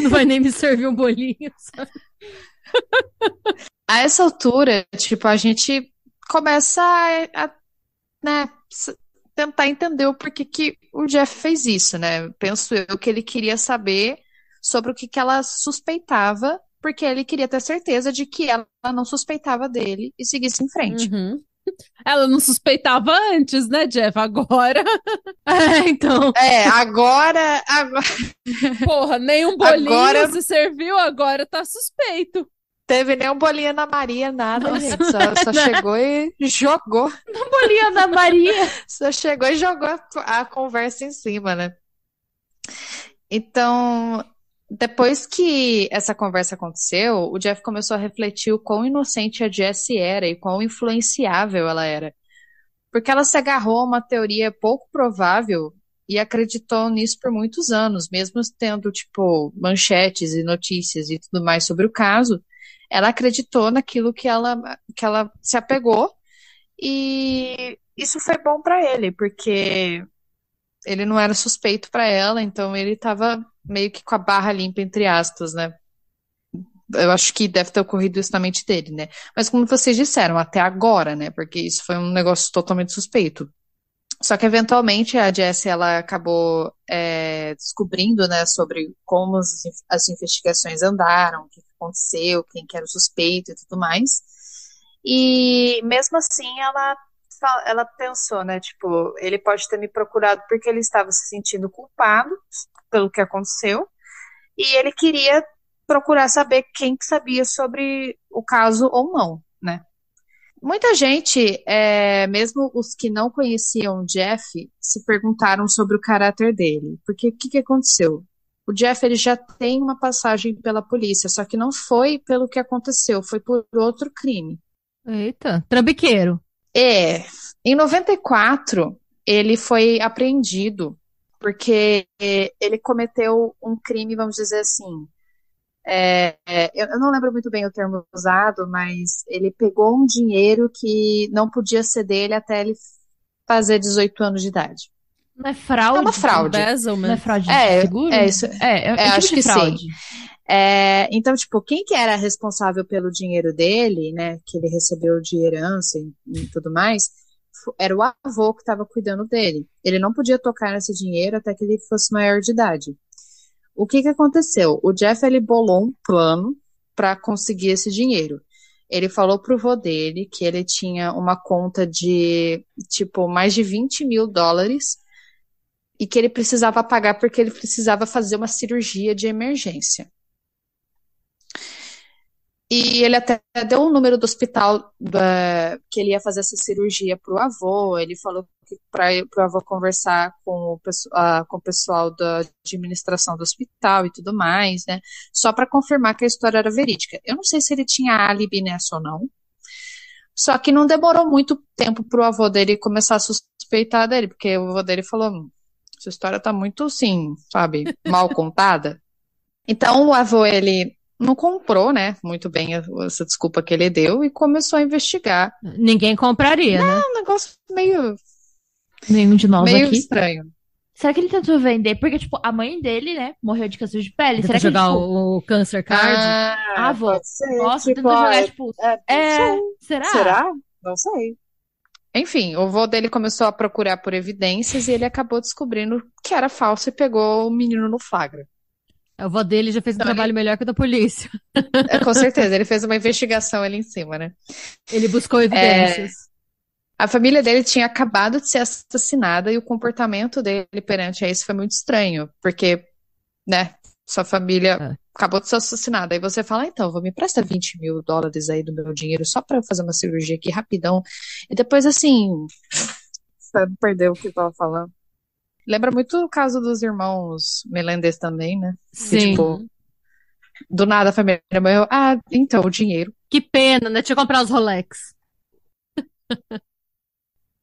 Não vai nem me servir um bolinho. sabe? A essa altura, tipo, a gente começa a, a, né, tentar entender o porquê que o Jeff fez isso, né? Penso eu que ele queria saber sobre o que que ela suspeitava, porque ele queria ter certeza de que ela não suspeitava dele e seguisse em frente. Uhum. Ela não suspeitava antes, né, Jeff? Agora, É, então. É, agora, agora porra, nem um bolinho Agora- se serviu, agora tá suspeito. teve nem um bolinho na Maria, nada, Nossa. gente. Só, só chegou e jogou. Bolinha da Maria. Só chegou e jogou a, a conversa em cima, né? Então, depois que essa conversa aconteceu, o Jeff começou a refletir o quão inocente a Jessie era e quão influenciável ela era. Porque ela se agarrou a uma teoria pouco provável e acreditou nisso por muitos anos, mesmo tendo, tipo, manchetes e notícias e tudo mais sobre o caso. Ela acreditou naquilo que ela, que ela se apegou e isso foi bom pra ele, porque ele não era suspeito pra ela, então ele tava meio que com a barra limpa, entre aspas, né? Eu acho que deve ter ocorrido isso na mente dele, né? Mas como vocês disseram, até agora, né? Porque isso foi um negócio totalmente suspeito. Só que eventualmente a Jessie ela acabou é, descobrindo, né, sobre como as, as investigações andaram, o que aconteceu, quem que era o suspeito e tudo mais. E mesmo assim ela ela pensou, né, tipo, ele pode ter me procurado porque ele estava se sentindo culpado pelo que aconteceu e ele queria procurar saber quem que sabia sobre o caso ou não, né? Muita gente, é, mesmo os que não conheciam o Jeff, se perguntaram sobre o caráter dele. Porque o que, que aconteceu? O Jeff ele já tem uma passagem pela polícia, só que não foi pelo que aconteceu, foi por outro crime. Eita, trambiqueiro. É, em 94, ele foi apreendido porque ele cometeu um crime, vamos dizer assim. é, é, eu eu não lembro muito bem o termo usado, mas ele pegou um dinheiro que não podia ser dele até ele fazer 18 anos de idade. Não é fraude? É uma fraude. Não é Embezzlement. fraude É, de seguro? é isso. É, é, é É, tipo que sim. fraude. É, então, tipo, quem que era responsável pelo dinheiro dele, né, que ele recebeu de herança e, e tudo mais, era o avô que estava cuidando dele. Ele não podia tocar nesse dinheiro até que ele fosse maior de idade. O que que aconteceu? O Jeff, ele bolou um plano para conseguir esse dinheiro. Ele falou pro vô dele que ele tinha uma conta de, tipo, mais de 20 mil dólares e que ele precisava pagar porque ele precisava fazer uma cirurgia de emergência. E ele até deu o número do hospital da- que ele ia fazer essa cirurgia pro avô. Ele falou para o avô conversar com o, ah, com o pessoal da administração do hospital e tudo mais, né? Só para confirmar que a história era verídica. Eu não sei se ele tinha álibi nessa ou não. Só que não demorou muito tempo pro avô dele começar a suspeitar dele, porque o avô dele falou: "Hum, essa história tá muito, assim, sabe, mal contada. Então o avô, ele não comprou, né, muito bem essa desculpa que ele deu e começou a investigar. Ninguém compraria, né? É um negócio meio, Nenhum de nós meio aqui. estranho. Será que ele tentou vender? Porque, tipo, a mãe dele, né, morreu de câncer de pele. Tenta Será que ele, jogar tipo, o, o Cancer Card. Ah, vou. pode ser, nossa, tipo, tentou jogar, é- tipo, é, não é, será? Será? Não sei. Enfim, o avô dele começou a procurar por evidências e ele acabou descobrindo que era falso e pegou o menino no flagra. O avô dele já fez um Então, trabalho melhor que o da polícia. É, com certeza, ele fez uma investigação ali em cima, né? Ele buscou evidências. A família dele tinha acabado de ser assassinada e o comportamento dele perante a isso foi muito estranho, porque, né, sua família É. acabou de ser assassinada. Aí você fala, "Ah, então, vou me presta 20 mil dólares aí do meu dinheiro só pra eu fazer uma cirurgia aqui rapidão. E depois, assim, você perdeu o que eu tava falando. Lembra muito o caso dos irmãos Melendez também, né? Que, Sim. tipo, do nada a família morreu. Ah, então, o dinheiro. Que pena, né? Deixa eu comprar os Rolex.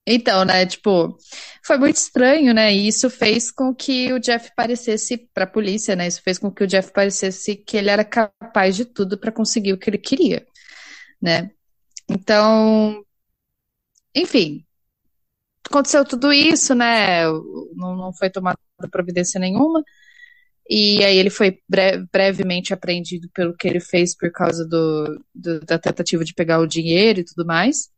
Então, né, tipo, foi muito estranho, né? E isso fez com que o Jeff parecesse para a polícia, né? Isso fez com que o Jeff parecesse que ele era capaz de tudo para conseguir o que ele queria, né? Então, enfim, aconteceu tudo isso, né? Não, não foi tomada providência nenhuma. E aí ele foi bre- brevemente apreendido pelo que ele fez por causa do, do- da tentativa de pegar o dinheiro e tudo mais.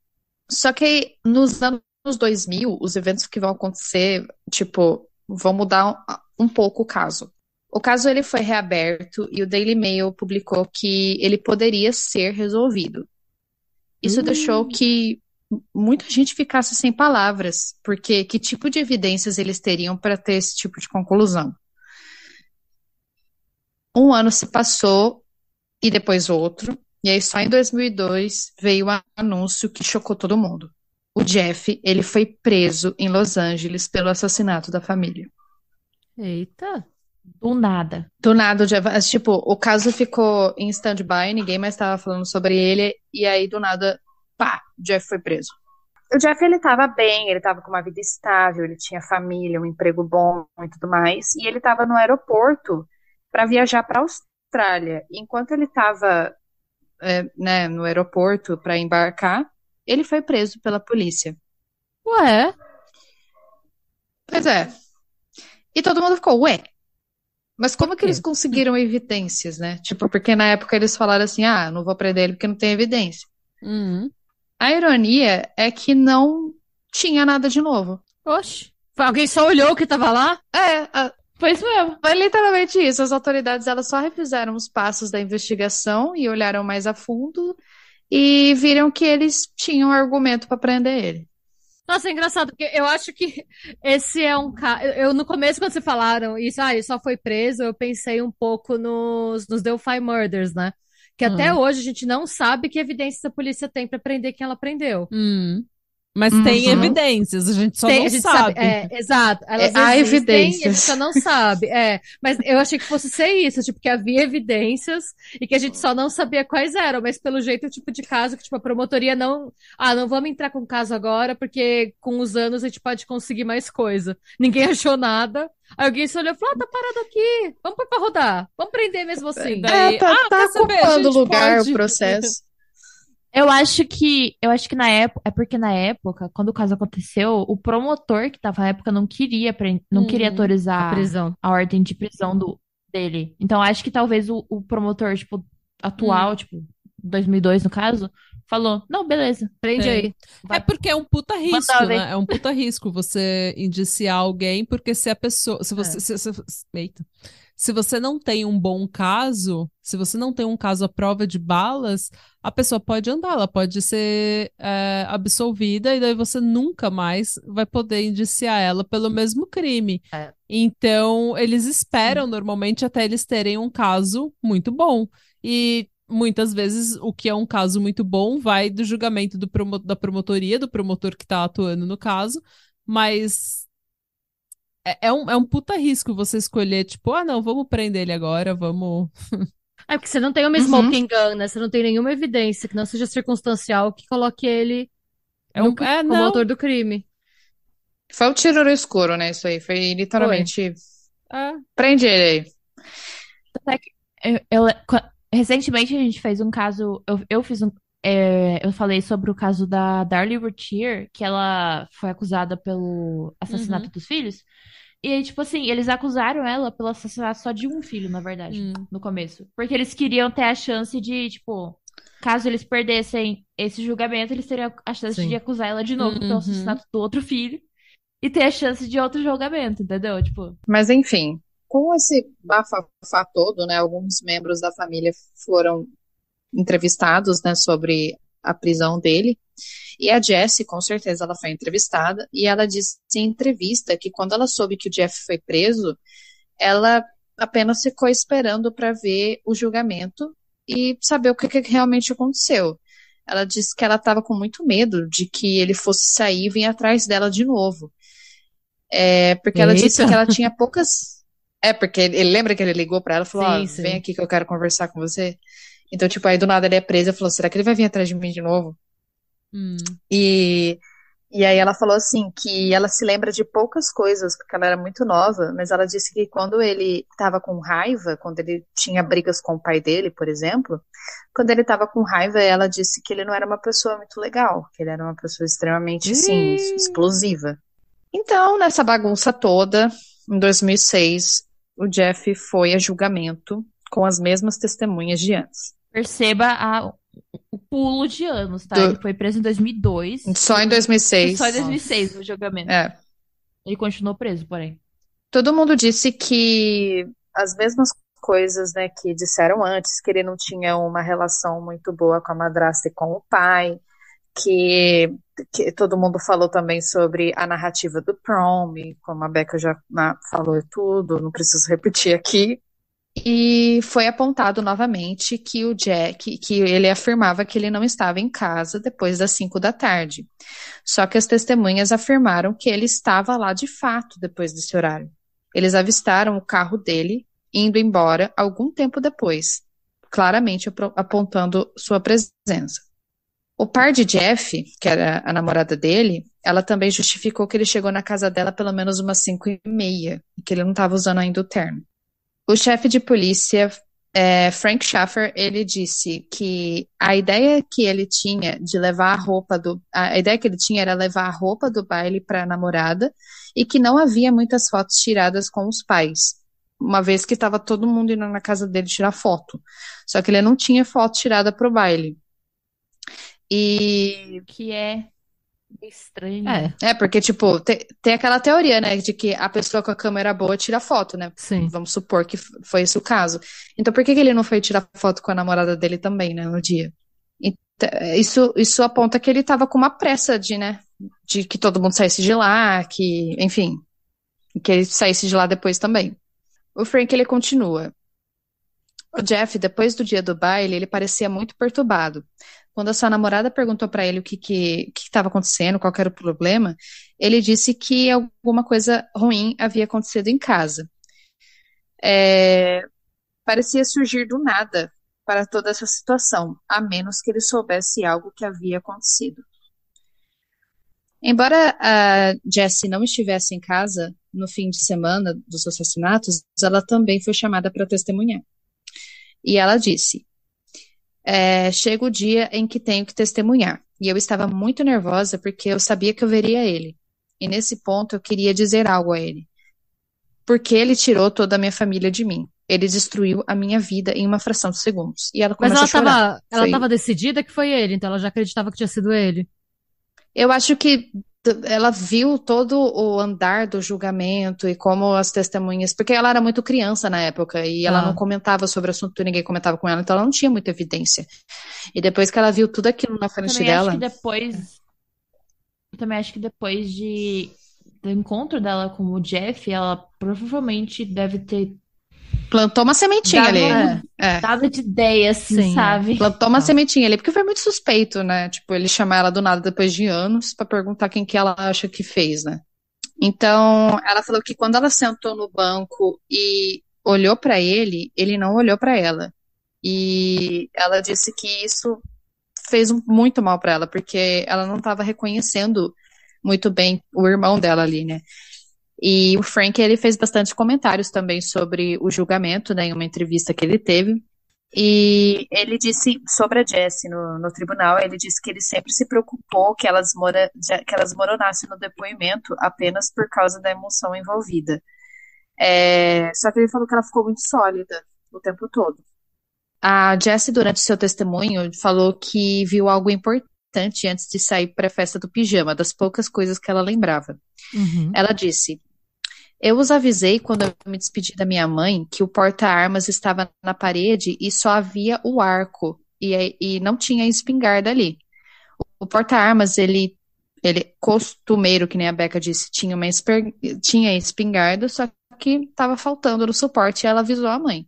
Só que nos anos 2000, os eventos que vão acontecer, tipo, vão mudar um, um pouco o caso. O caso ele foi reaberto e o Daily Mail publicou que ele poderia ser resolvido. Isso Hum. deixou que muita gente ficasse sem palavras, porque que tipo de evidências eles teriam para ter esse tipo de conclusão? Um ano se passou e depois outro, e aí só em 2002 veio um anúncio que chocou todo mundo. O Jeff, ele foi preso em Los Angeles pelo assassinato da família. Eita. Do nada. Do nada, o Jeff, tipo, o caso ficou em stand-by, ninguém mais estava falando sobre ele, e aí do nada, pá, o Jeff foi preso. O Jeff, ele tava bem, ele tava com uma vida estável, ele tinha família, um emprego bom e tudo mais, e ele tava no aeroporto para viajar para Austrália. Enquanto ele tava, é, né, no aeroporto para embarcar, ele foi preso pela polícia. Ué, Pois é. E todo mundo ficou, ué, mas como que eles conseguiram evidências, né? Tipo, porque na época eles falaram assim, ah, não vou prender ele porque não tem evidência. Uhum. A ironia é que não tinha nada de novo. oxe. Alguém só olhou o que tava lá? É, a- Foi isso mesmo. foi literalmente isso. As autoridades, elas só refizeram os passos da investigação e olharam mais a fundo e viram que eles tinham argumento para prender ele. Nossa, é engraçado, porque eu acho que esse é um caso. Eu, no começo, quando vocês falaram isso, ah, ele só foi preso, eu pensei um pouco nos, nos Delphi Murders, né? Que até hoje a gente não sabe que evidências a polícia tem pra prender quem ela prendeu. Hum. Mas Uhum. tem evidências, a gente só Tem- não a gente sabe. É, exato. Elas É, há existem, evidências. a gente só não sabe. É, mas eu achei que fosse ser isso, tipo, que havia evidências e que a gente só não sabia quais eram, mas pelo jeito é o tipo de caso que, tipo, a promotoria não. Ah, não vamos entrar com o caso agora, porque com os anos a gente pode conseguir mais coisa. Ninguém achou nada. Aí alguém se olhou e falou: ah, tá parado aqui, vamos pôr pra rodar, vamos prender mesmo assim. Daí, é, tá, ah, tá? A ocupando lugar pode- o processo. Eu acho que, eu acho que na época, é porque na época, quando o caso aconteceu, o promotor que tava na época não queria, pre- não Hum, queria A autorizar prisão. a ordem de prisão do, dele. Então, acho que talvez o, o promotor, tipo, atual, Hum. tipo, 2002 no caso, falou, não, beleza. Prende É. aí. Vai. É porque é um puta risco, né? É um puta risco você indiciar alguém, porque se a pessoa. Se você. É. Se, se- eita. Se você não tem um bom caso, se você não tem um caso à prova de balas, a pessoa pode andar, ela pode ser é, absolvida e daí você nunca mais vai poder indiciar ela pelo mesmo crime. É. Então, eles esperam normalmente até eles terem um caso muito bom. E muitas vezes o que é um caso muito bom vai do julgamento do promo da promotoria, do promotor que tá atuando no caso, mas é, é, um, é um puta risco você escolher, tipo, ah, não, vamos prender ele agora, vamos. É porque você não tem uma Uhum. smoking gun, né? Você não tem nenhuma evidência que não seja circunstancial que coloque ele É no um, cri- é, como não, autor do crime. Foi o tiro no escuro, né? Isso aí. Foi literalmente. é. Prende ele aí. Eu, eu- recentemente a gente fez um caso. Eu, eu fiz um. é, eu falei sobre o caso da Darlie Routier, que ela foi acusada pelo assassinato dos filhos. E aí, tipo assim, eles acusaram ela pelo assassinato só de um filho, na verdade, Hum. no começo. Porque eles queriam ter a chance de, tipo, caso eles perdessem esse julgamento, eles teriam a chance Sim. de acusar ela de novo Uhum. pelo assassinato do outro filho. E ter a chance de outro julgamento, entendeu? Tipo, Mas enfim, com esse bafafá todo, né? Alguns membros da família foram entrevistados, né, sobre a prisão dele. E a Jessie, com certeza, ela foi entrevistada e ela disse em entrevista que quando ela soube que o Jeff foi preso, ela apenas ficou esperando para ver o julgamento e saber o que, que realmente aconteceu. Ela disse que ela estava com muito medo de que ele fosse sair e vir atrás dela de novo. É, porque ela disse Eita. que ela tinha poucas. É, porque ele, ele lembra que ele ligou para ela e falou: Sim, Ó, sim. vem aqui que eu quero conversar com você. Então, tipo, aí do nada ele é preso e falou: será que ele vai vir atrás de mim de novo? Hum. E, e aí ela falou assim que ela se lembra de poucas coisas, porque ela era muito nova, mas ela disse que quando ele estava com raiva, quando ele tinha brigas com o pai dele, por exemplo, quando ele estava com raiva, ela disse que ele não era uma pessoa muito legal, que ele era uma pessoa extremamente, assim, explosiva. Então, nessa bagunça toda, em 2006, o Jeff foi a julgamento com as mesmas testemunhas de antes. perceba a- o pulo de anos, tá? Do- Ele foi preso em 2002. Só em 2006. Só em 2006 o julgamento. É. Ele continuou preso, porém. Todo mundo disse que as mesmas coisas, né, que disseram antes, que ele não tinha uma relação muito boa com a madrasta e com o pai, que, que todo mundo falou também sobre a narrativa do prom, como a Becca já na- falou tudo, não preciso repetir aqui. E foi apontado novamente que o Jack, que ele afirmava que ele não estava em casa depois das 5 da tarde. Só que as testemunhas afirmaram que ele estava lá de fato depois desse horário. Eles avistaram o carro dele indo embora algum tempo depois, claramente apontando sua presença. O par de Jeff, que era a namorada dele, ela também justificou que ele chegou na casa dela pelo menos umas cinco e meia e que ele não estava usando ainda o terno. O chefe de polícia, é, Frank Schaffer, ele disse que a ideia que ele tinha de levar a roupa do, a ideia que ele tinha era levar a roupa do baile para a namorada e que não havia muitas fotos tiradas com os pais, uma vez que estava todo mundo indo na casa dele tirar foto. Só que ele não tinha foto tirada para o baile. E Que é estranho. É, é porque tipo te- tem aquela teoria, né, de que a pessoa com a câmera boa tira foto, né? sim. Vamos supor que foi esse o caso. Então, por que que ele não foi tirar foto com a namorada dele também, né, no dia? Então, isso, isso aponta que ele estava com uma pressa de, né, de que todo mundo saísse de lá, que, enfim, que ele saísse de lá depois também. O Frank, ele continua. O Jeff, depois do dia do baile, ele parecia muito perturbado. Quando a sua namorada perguntou para ele o que que estava acontecendo, qual era o problema, ele disse que alguma coisa ruim havia acontecido em casa. É, parecia surgir do nada para toda essa situação, a menos que ele soubesse algo que havia acontecido. Embora a Jessie não estivesse em casa no fim de semana dos assassinatos, ela também foi chamada para testemunhar. E ela disse: é, Chega o dia em que tenho que testemunhar. E eu estava muito nervosa porque eu sabia que eu veria ele. E nesse ponto eu queria dizer algo a ele. Porque ele tirou toda a minha família de mim. Ele destruiu a minha vida em uma fração de segundos. E ela Mas começou ela a chorar. tava, ela Foi- tava decidida que foi ele, então ela já acreditava que tinha sido ele. Eu acho que ela viu todo o andar do julgamento e como as testemunhas, porque ela era muito criança na época e ela Ah. não comentava sobre o assunto, ninguém comentava com ela, então ela não tinha muita evidência. E depois que ela viu tudo aquilo na frente Também acho dela, que depois. Eu também acho que depois de do encontro dela com o Jeff, ela provavelmente deve ter Plantou uma sementinha Dava ali. É. Nada de ideia, assim, Sim, é. sabe? Plantou uma Tá. sementinha ali, porque foi muito suspeito, né? Tipo, ele chamar ela do nada depois de anos pra perguntar quem que ela acha que fez, né? Então, ela falou que quando ela sentou no banco e olhou pra ele, ele não olhou pra ela. E ela disse que isso fez muito mal pra ela, porque ela não estava reconhecendo muito bem o irmão dela ali, né? E o Frank, ele fez bastante comentários também sobre o julgamento, né, em uma entrevista que ele teve. E ele disse sobre a Jessie no, no tribunal, ele disse que ele sempre se preocupou que ela, desmora, que ela desmoronasse no depoimento apenas por causa da emoção envolvida. É, só que ele falou que ela ficou muito sólida o tempo todo. A Jessie, durante seu testemunho, falou que viu algo importante antes de sair para a festa do pijama, das poucas coisas que ela lembrava. Uhum. Ela disse: Eu os avisei quando eu me despedi da minha mãe que o porta-armas estava na parede e só havia o arco e, e não tinha espingarda ali. O porta-armas, ele, ele costumeiro, que nem a Becca disse, tinha uma esper- tinha espingarda, só que estava faltando no suporte e ela avisou a mãe.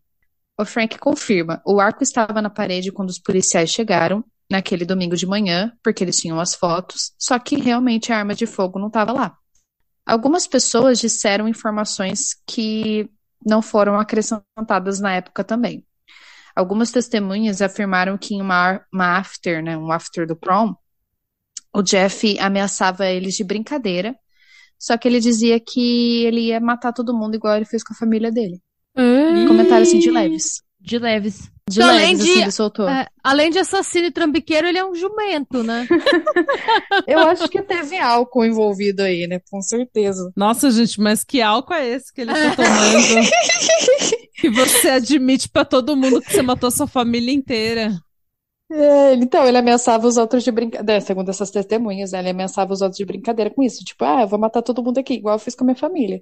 O Frank confirma: o arco estava na parede quando os policiais chegaram naquele domingo de manhã, porque eles tinham as fotos, só que realmente a arma de fogo não estava lá. Algumas pessoas disseram informações que não foram acrescentadas na época também. Algumas testemunhas afirmaram que em uma, uma after, né, um after do prom, o Jeff ameaçava eles de brincadeira, só que ele dizia que ele ia matar todo mundo igual ele fez com a família dele. Comentário assim de leves. De leves. De Além leves, de- assim, soltou. É, além de assassino e trambiqueiro, ele é um jumento, né? Eu acho que teve álcool envolvido aí, né? Com certeza. Nossa, gente, mas que álcool é esse que ele tá tomando? que você admite pra todo mundo que você matou sua família inteira. É, então, ele ameaçava os outros de brincadeira, segundo essas testemunhas, né? Ele ameaçava os outros de brincadeira com isso. Tipo, ah, eu vou matar todo mundo aqui, igual eu fiz com a minha família.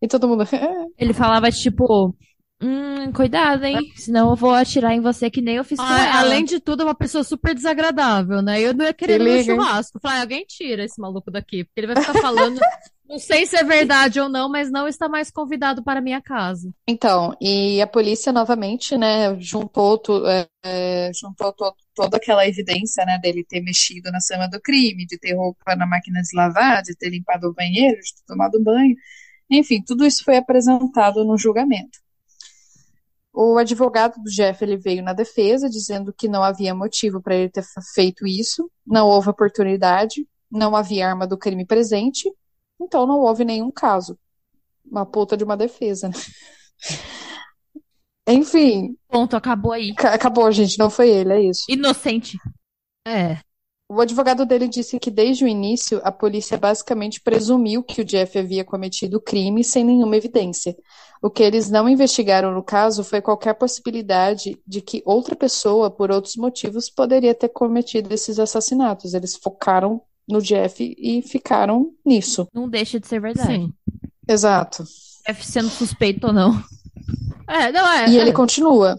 E todo mundo, "É, Ele falava, tipo, hum, cuidado, hein? Senão eu vou atirar em você que nem eu fiz com Ah, ela. além de tudo, é uma pessoa super desagradável, né? Eu não ia querer Se no churrasco. Falar, "Ah, alguém tira esse maluco daqui, porque ele vai ficar falando. não sei se é verdade ou não, mas não está mais convidado para a minha casa. Então, e a polícia novamente, né, juntou, tu- é, é, juntou to- toda aquela evidência, né, dele ter mexido na cena do crime, de ter roupa na máquina de lavar, de ter limpado o banheiro, de ter tomado banho. Enfim, tudo isso foi apresentado no julgamento. O advogado do Jeff, ele veio na defesa, dizendo que não havia motivo para ele ter feito isso, não houve oportunidade, não havia arma do crime presente, então não houve nenhum caso. Uma puta de uma defesa, né? Enfim, Ponto, acabou aí. ca- acabou, gente, não foi ele, é isso. Inocente. É. O advogado dele disse que desde o início a polícia basicamente presumiu que o Jeff havia cometido o crime sem nenhuma evidência. O que eles não investigaram no caso foi qualquer possibilidade de que outra pessoa, por outros motivos, poderia ter cometido esses assassinatos. Eles focaram no Jeff e ficaram nisso. Não deixa de ser verdade. Sim. Exato. Jeff sendo suspeito ou não. É, não é. E é. ele continua.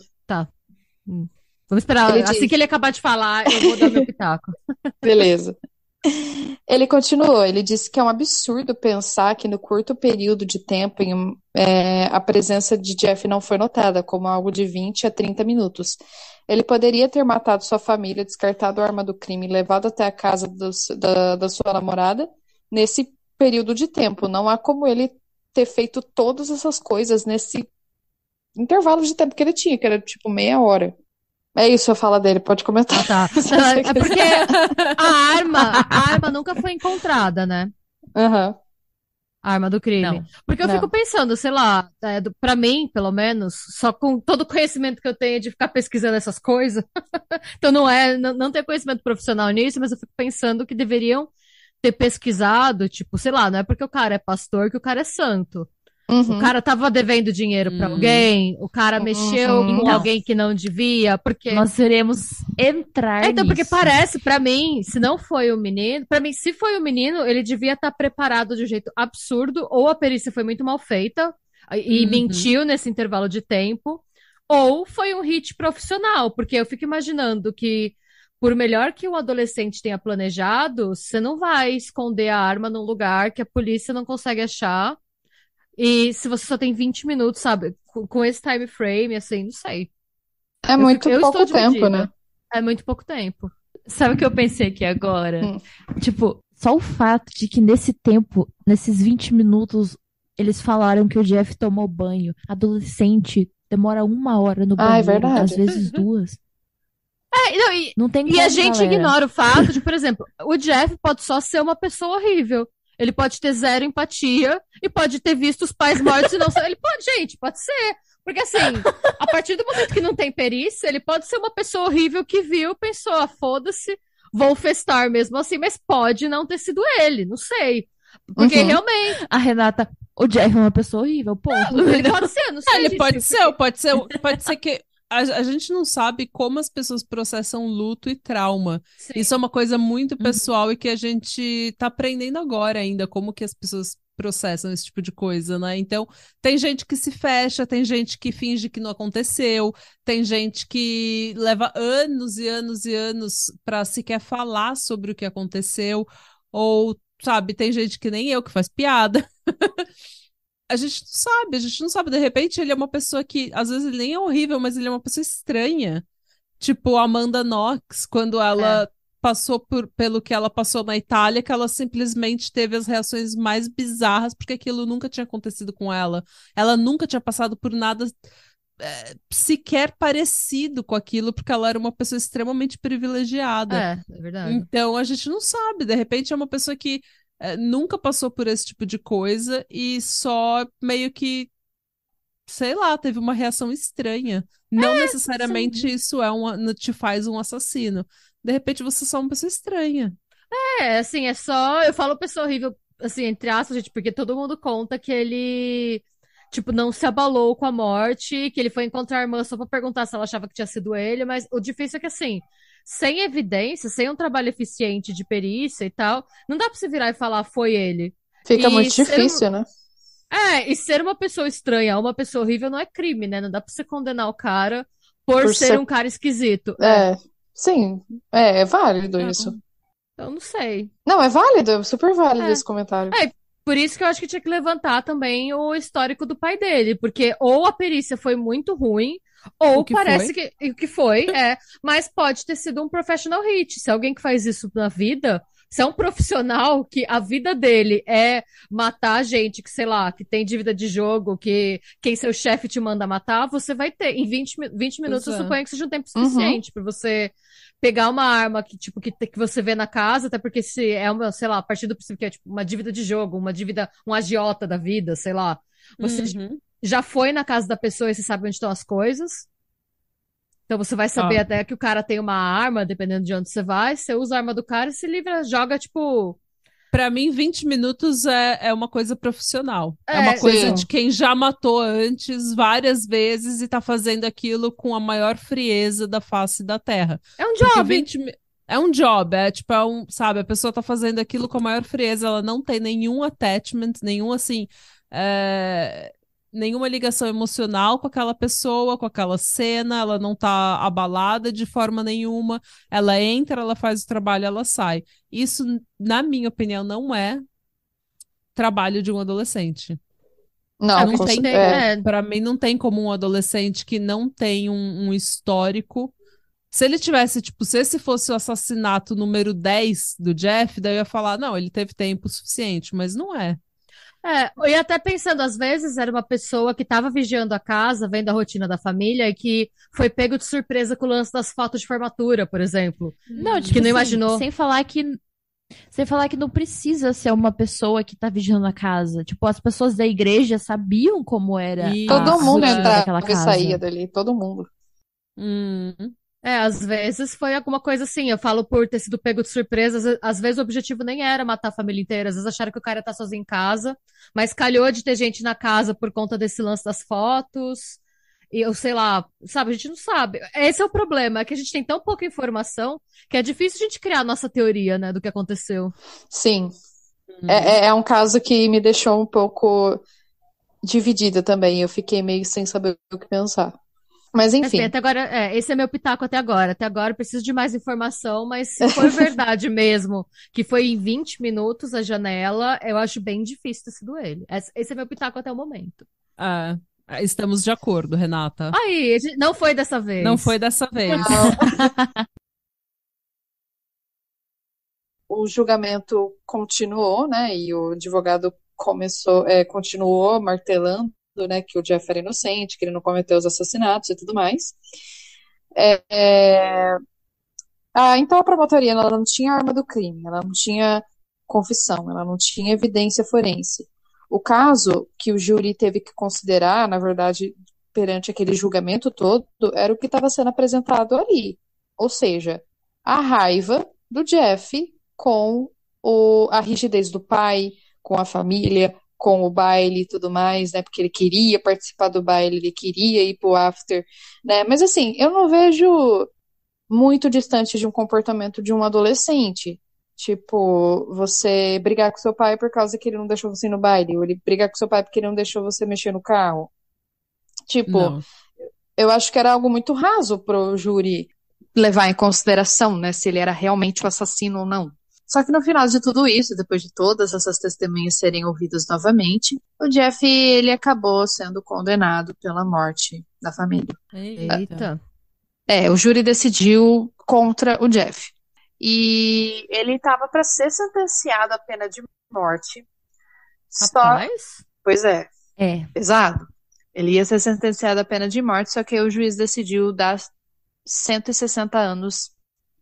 Vamos esperar. Ele assim diz- que ele acabar de falar, eu vou dar meu pitaco. Beleza. Ele continuou, ele disse que é um absurdo pensar que no curto período de tempo em é, a presença de Jeff não foi notada, como algo de 20 a 30 minutos. Ele poderia ter matado sua família, descartado a arma do crime e levado até a casa dos- da, da sua namorada nesse período de tempo. Não há como ele ter feito todas essas coisas nesse intervalo de tempo que ele tinha, que era tipo meia hora. É isso a fala dele, pode comentar. Ah, tá. Você é porque a arma, a arma nunca foi encontrada, né? Aham. A arma do crime. Não. Porque eu Não. fico pensando, sei lá, é, do- pra mim, pelo menos, só com todo o conhecimento que eu tenho de ficar pesquisando essas coisas, então não é, não, não ter conhecimento profissional nisso, mas eu fico pensando que deveriam ter pesquisado, tipo, sei lá, não é porque o cara é pastor que o cara é santo. Uhum. O cara tava devendo dinheiro pra Hum. alguém, o cara Uhum. mexeu com Então. alguém que não devia, porque Nós iremos entrar É, então, porque nisso. parece, pra mim, se não foi o menino, pra mim, se foi o menino, ele devia estar preparado de um jeito absurdo, ou a perícia foi muito mal feita e Uhum. mentiu nesse intervalo de tempo, ou foi um hit profissional, porque eu fico imaginando que, por melhor que o adolescente tenha planejado, você não vai esconder a arma num lugar que a polícia não consegue achar. E se você só tem 20 minutos, sabe? Com, esse time frame, assim, não sei. É Eu muito fico- pouco tempo, né? É muito pouco tempo. Sabe o que eu pensei aqui agora? Hum. Tipo, só o fato de que nesse tempo, nesses 20 minutos, eles falaram que o Jeff tomou banho. Adolescente demora uma hora no Ah, é verdade. às vezes duas. É, não, e, Não tem E a gente galera. ignora o fato de, por exemplo, o Jeff pode só ser uma pessoa horrível. Ele pode ter zero empatia e pode ter visto os pais mortos e não. Ele pode, gente, pode ser. Porque assim, a partir do momento que não tem perícia, ele pode ser uma pessoa horrível que viu, pensou, ah, foda-se, vou festar mesmo assim, mas pode não ter sido ele, não sei. Porque Uhum. realmente, A Renata, o Jeff é uma pessoa horrível, ponto. ele pode ser, não sei. É, ele pode ser, pode ser, pode ser que a, a gente não sabe como as pessoas processam luto e trauma. fiquei- Isso é uma coisa muito Uhum. pessoal e que a gente tá aprendendo agora ainda, como que as pessoas processam esse tipo de coisa, né? Então, tem gente que se fecha, tem gente que finge que não aconteceu, tem gente que leva anos e anos e anos pra sequer falar sobre o que aconteceu, ou, sabe, tem gente que nem eu que faz piada. A gente não sabe, a gente não sabe. De repente, ele é uma pessoa que, às vezes, ele nem é horrível, mas ele é uma pessoa estranha. Tipo, a Amanda Knox, quando ela passou por, pelo que ela passou na Itália, que ela simplesmente teve as reações mais bizarras, porque aquilo nunca tinha acontecido com ela. Ela nunca tinha passado por nada é, sequer parecido com aquilo, porque ela era uma pessoa extremamente privilegiada. É, é verdade. Então a gente não sabe. De repente é uma pessoa que nunca passou por esse tipo de coisa e só meio que, sei lá, teve uma reação estranha. Não necessariamente isso é um, te faz um assassino. De repente você é só uma pessoa estranha. É, assim, é só. Eu falo pessoa horrível, assim, entre aspas, gente, porque todo mundo conta que ele, tipo, não se abalou com a morte, que ele foi encontrar a irmã só pra perguntar se ela achava que tinha sido ele, mas o difícil é que, assim, sem evidência, sem um trabalho eficiente de perícia e tal, não dá pra você virar e falar foi ele. Fica E muito ser um- difícil, né? É, e ser uma pessoa estranha, uma pessoa horrível não é crime, né? Não dá pra você condenar o cara por, Por ser, ser- um cara esquisito. É, sim, é, é válido Tá isso. Então, não sei. Não, é válido, é super válido É. esse comentário. É, Por isso que eu acho que tinha que levantar também o histórico do pai dele, porque ou a perícia foi muito ruim, ou que parece que o que foi, é, mas pode ter sido um professional hit. Se alguém que faz isso na vida, se é um profissional que a vida dele é matar gente que, sei lá, que tem dívida de jogo, que quem seu chefe te manda matar, você vai ter. Em 20, mi- 20 minutos, eu Pois é. suponho que seja um tempo Uhum. suficiente pra você pegar uma arma que, tipo, que, que você vê na casa, até porque se é uma, sei lá, a partir do princípio que é tipo uma dívida de jogo, uma dívida, um agiota da vida, sei lá. Você Uhum. Já foi na casa da pessoa e você sabe onde estão as coisas. Então você vai saber Ah. até que o cara tem uma arma, dependendo de onde você vai. Você usa a arma do cara e se livra, joga, tipo. Pra mim, 20 minutos é, é uma coisa profissional. É, É, uma coisa sim. de quem já matou antes várias vezes e tá fazendo aquilo com a maior frieza da face da Terra. É um job. 20 mi- é um job, é tipo, é um, sabe, a pessoa tá fazendo aquilo com a maior frieza, ela não tem nenhum attachment, nenhum assim, é, nenhuma ligação emocional com aquela pessoa, com aquela cena, ela não tá abalada de forma nenhuma, ela entra, ela faz o trabalho, ela sai. Isso, na minha opinião, não é trabalho de um adolescente. Não, não tem- é, Pra mim, não tem como um adolescente que não tem um, um histórico. Se ele tivesse, tipo, se esse fosse o assassinato número 10 do Jeff, daí eu ia falar, não, ele teve tempo suficiente, mas não é. É, e até pensando, às vezes era uma pessoa que estava vigiando a casa, vendo a rotina da família e que foi pego de surpresa com o lance das fotos de formatura, por exemplo. Não, tipo Que não assim, imaginou. Sem falar que. Sem falar que não precisa ser uma pessoa que tá vigiando a casa. Tipo, as pessoas da igreja sabiam como era E- a Todo mundo entrava e casa. saía dali, todo mundo. Hum, É, às vezes foi alguma coisa assim. Eu falo por ter sido pego de surpresa. Às, ve- às vezes o objetivo nem era matar a família inteira. Às vezes acharam que o cara estar sozinho em casa. Mas calhou de ter gente na casa por conta desse lance das fotos. E eu sei lá, sabe? A gente não sabe. Esse é o problema, é que a gente tem tão pouca informação que é difícil a gente criar a nossa teoria, né, do que aconteceu. Sim, hum. é- é um caso que me deixou um pouco dividida também. Eu fiquei meio sem saber o que pensar. Mas Enfim, até agora, é, esse é meu pitaco até agora. Até agora eu preciso de mais informação, mas se for verdade mesmo, que foi em 20 minutos a janela, eu acho bem difícil ter sido ele. Esse é meu pitaco até o momento. É, estamos de acordo, Renata. Aí, não foi dessa vez. Não foi dessa vez. o julgamento continuou, né? E o advogado começou, é, continuou martelando, né, que o Jeff era inocente, que ele não cometeu os assassinatos e tudo mais. É, é, Ah, então a promotoria ela não tinha arma do crime, ela não tinha confissão, ela não tinha evidência forense. O caso que o júri teve que considerar, na verdade, perante aquele julgamento todo, era o que estava sendo apresentado ali. Ou seja, a raiva do Jeff com o, a rigidez do pai, com a família, com o baile e tudo mais, né? Porque ele queria participar do baile, ele queria ir pro after, né? Mas assim, eu não vejo muito distante de um comportamento de um adolescente. Tipo, você brigar com seu pai por causa que ele não deixou você ir no baile, ou ele brigar com seu pai porque ele não deixou você mexer no carro. Tipo, Não. eu acho que era algo muito raso pro júri levar em consideração, né, se ele era realmente o assassino ou não. Só que no final de tudo isso, depois de todas essas testemunhas serem ouvidas novamente, o Jeff, ele acabou sendo condenado pela morte da família. Eita. É, o júri decidiu contra o Jeff. E ele estava para ser sentenciado à pena de morte. Só, Rapaz. pois é, É. pesado. Ele ia ser sentenciado à pena de morte, só que aí o juiz decidiu dar 160 anos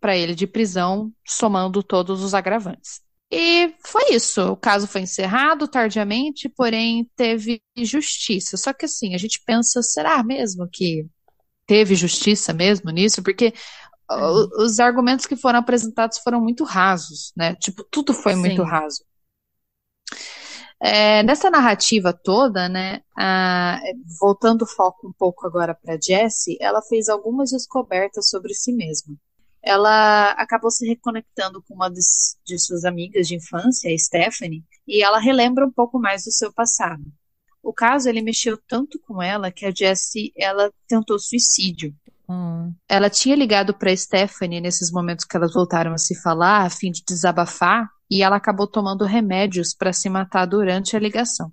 para ele de prisão, somando todos os agravantes. E foi isso. O caso foi encerrado tardiamente, porém teve justiça. Só que assim, a gente pensa, será mesmo que teve justiça mesmo nisso? Porque o- os argumentos que foram apresentados foram muito rasos, né? Tipo, tudo foi muito Sim. raso. É, nessa narrativa toda, né, a- voltando o foco um pouco agora para Jessie, ela fez algumas descobertas sobre si mesma. Ela acabou se reconectando com uma des- de suas amigas de infância, a Stephanie, e ela relembra um pouco mais do seu passado. O caso, ele mexeu tanto com ela que a Jessie, ela tentou suicídio. Hum. Ela tinha ligado para Stephanie nesses momentos que elas voltaram a se falar, a fim de desabafar, e ela acabou tomando remédios para se matar durante a ligação.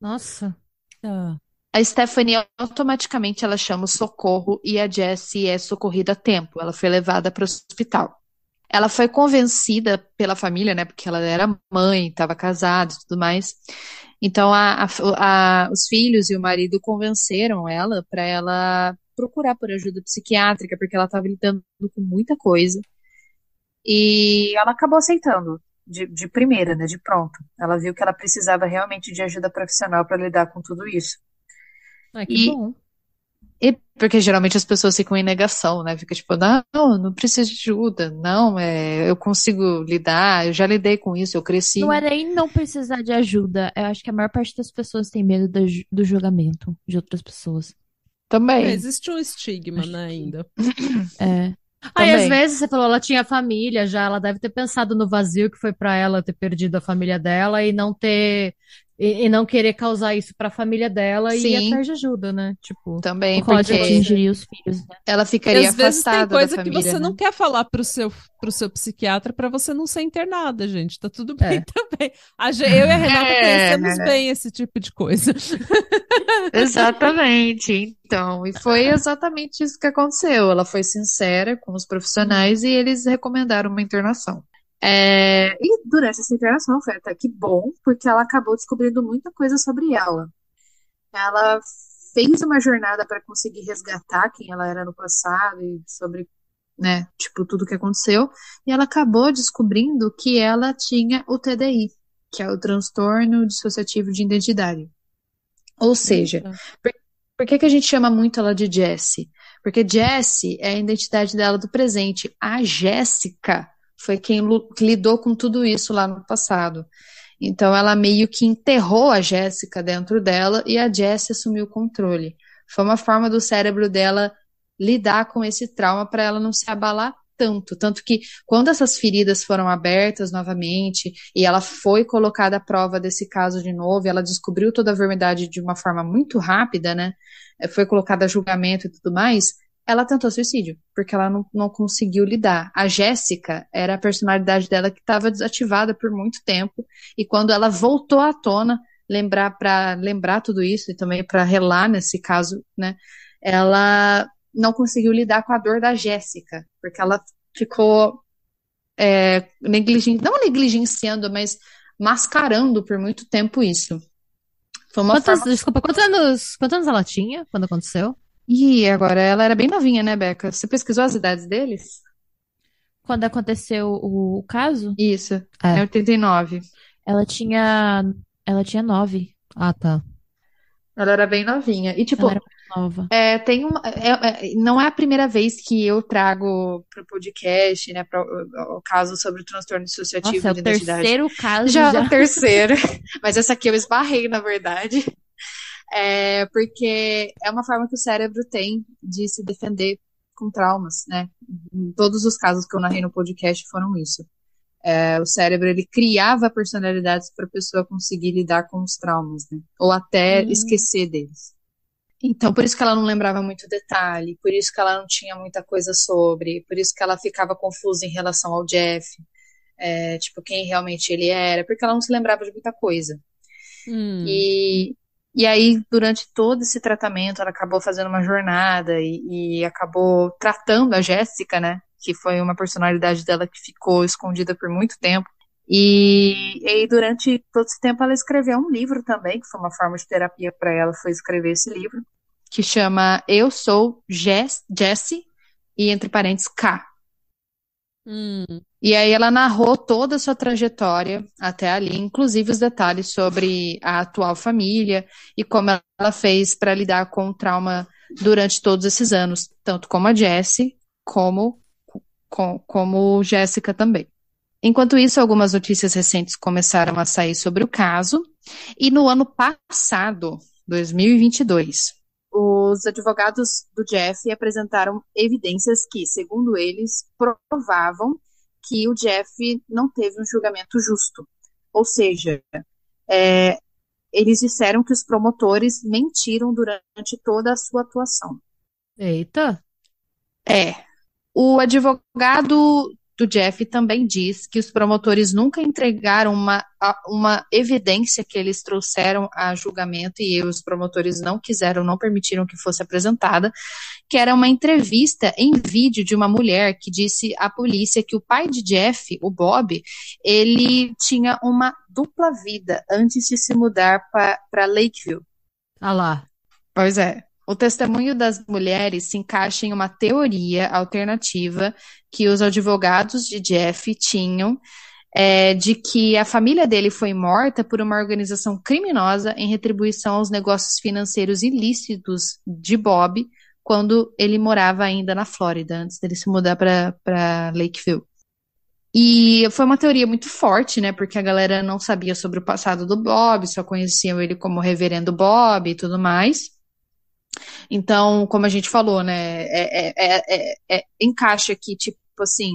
Nossa. Ah, A Stephanie automaticamente ela chama o socorro e a Jessie é socorrida a tempo. Ela foi levada para o hospital. Ela foi convencida pela família, né? Porque ela era mãe, estava casada e tudo mais. Então a- a- a- os filhos e o marido convenceram ela para ela procurar por ajuda psiquiátrica, porque ela estava lidando com muita coisa. E ela acabou aceitando de, de primeira, né? De pronto. Ela viu que ela precisava realmente de ajuda profissional para lidar com tudo isso. Ai, que E- bom. E porque geralmente as pessoas ficam em negação, né? Fica tipo, não, não preciso de ajuda, não, é, eu consigo lidar, eu já lidei com isso, eu cresci. Não é nem não precisar de ajuda. Eu acho que a maior parte das pessoas tem medo do, do julgamento de outras pessoas. Também. é, existe um estigma, Acho né, que- ainda. É. Aí, às vezes, você falou, ela tinha família já, ela deve ter pensado no vazio que foi pra ela ter perdido a família dela e não ter. E, e não querer causar isso pra família dela e ir Sim. atrás de ajuda, né? Tipo, Também, Pode porque atingir. os filhos, né? ela E ficaria às vezes tem afastada coisa da que família, você né? não quer falar pro seu, pro seu psiquiatra pra você não ser internada, gente. Tá tudo bem É. também. A eu e a Renata É. conhecemos bem esse tipo de coisa. Exatamente. Então, e foi exatamente isso que aconteceu. Ela foi sincera com os profissionais e eles recomendaram uma internação. É, e durante essa internação foi até que bom, porque ela acabou descobrindo muita coisa sobre ela. Ela fez uma jornada para conseguir resgatar quem ela era no passado e sobre, né, tipo, tudo que aconteceu. E ela acabou descobrindo que ela tinha o TDI, que é o transtorno dissociativo de identidade. Ou seja, por que que a gente chama muito ela de Jessie? Porque Jessie é a identidade dela do presente. A Jéssica foi quem lidou com tudo isso lá no passado. Então ela meio que enterrou a Jéssica dentro dela e a Jessie assumiu o controle. Foi uma forma do cérebro dela lidar com esse trauma para ela não se abalar tanto, tanto que quando essas feridas foram abertas novamente e ela foi colocada à prova desse caso de novo, ela descobriu toda a verdade de uma forma muito rápida, né? Foi colocada a julgamento e tudo mais. Ela tentou suicídio, porque ela não, não conseguiu lidar. A Jéssica era a personalidade dela que estava desativada por muito tempo, e quando ela voltou à tona, lembrar para lembrar tudo isso e também para relar nesse caso, né? Ela não conseguiu lidar com a dor da Jéssica, porque ela ficou é, negligen... não negligenciando, mas mascarando por muito tempo isso. Foi uma quantos, forma... Desculpa, quantos anos, quantos anos ela tinha quando aconteceu? E agora ela era bem novinha, né, Beca? Você pesquisou as idades deles? Quando aconteceu o caso? Isso, é, é 89. Ela tinha. Ela tinha nove. Ah, tá. Ela era bem novinha. E, tipo, nova. É, tem uma, é, é, não é a primeira vez que eu trago para o podcast, né, para o caso sobre o transtorno dissociativo Nossa, é de o terceiro caso já. Já é o terceiro, mas essa aqui eu esbarrei, na verdade. É, porque é uma forma que o cérebro tem de se defender com traumas, né? Todos os casos que eu narrei no podcast foram isso. É, o cérebro ele criava personalidades para a pessoa conseguir lidar com os traumas, né? Ou até uhum. esquecer deles. Então, por isso que ela não lembrava muito detalhe, por isso que ela não tinha muita coisa sobre, por isso que ela ficava confusa em relação ao Jeff, é, tipo, quem realmente ele era, porque ela não se lembrava de muita coisa. Hum. E, e aí, durante todo esse tratamento, ela acabou fazendo uma jornada e, e acabou tratando a Jéssica, né? Que foi uma personalidade dela que ficou escondida por muito tempo. E, e durante todo esse tempo, ela escreveu um livro também, que foi uma forma de terapia para ela, foi escrever esse livro, que chama Eu Sou Jess, Jessie, e entre parênteses, K. Hum. E aí ela narrou toda a sua trajetória até ali, inclusive os detalhes sobre a atual família e como ela fez para lidar com o trauma durante todos esses anos, tanto como a Jessie, como, com, como Jéssica também. Enquanto isso, algumas notícias recentes começaram a sair sobre o caso, e no ano passado, 2022, os advogados do Jeff apresentaram evidências que, segundo eles, provavam que o Jeff não teve um julgamento justo. Ou seja, é, eles disseram que os promotores mentiram durante toda a sua atuação. Eita! É. O advogado do Jeff também diz que os promotores nunca entregaram uma, uma evidência que eles trouxeram a julgamento e os promotores não quiseram, não permitiram que fosse apresentada, que era uma entrevista em vídeo de uma mulher que disse à polícia que o pai de Jeff, o Bob, ele tinha uma dupla vida antes de se mudar para Lakeville. Ah lá. Pois é. O testemunho das mulheres se encaixa em uma teoria alternativa que os advogados de Jeff tinham é, de que a família dele foi morta por uma organização criminosa em retribuição aos negócios financeiros ilícitos de Bob quando ele morava ainda na Flórida, antes dele se mudar para Lakeville. E foi uma teoria muito forte, né? Porque a galera não sabia sobre o passado do Bob, só conheciam ele como Reverendo Bob e tudo mais. Então, como a gente falou, né, é, é, é, encaixa que, tipo assim,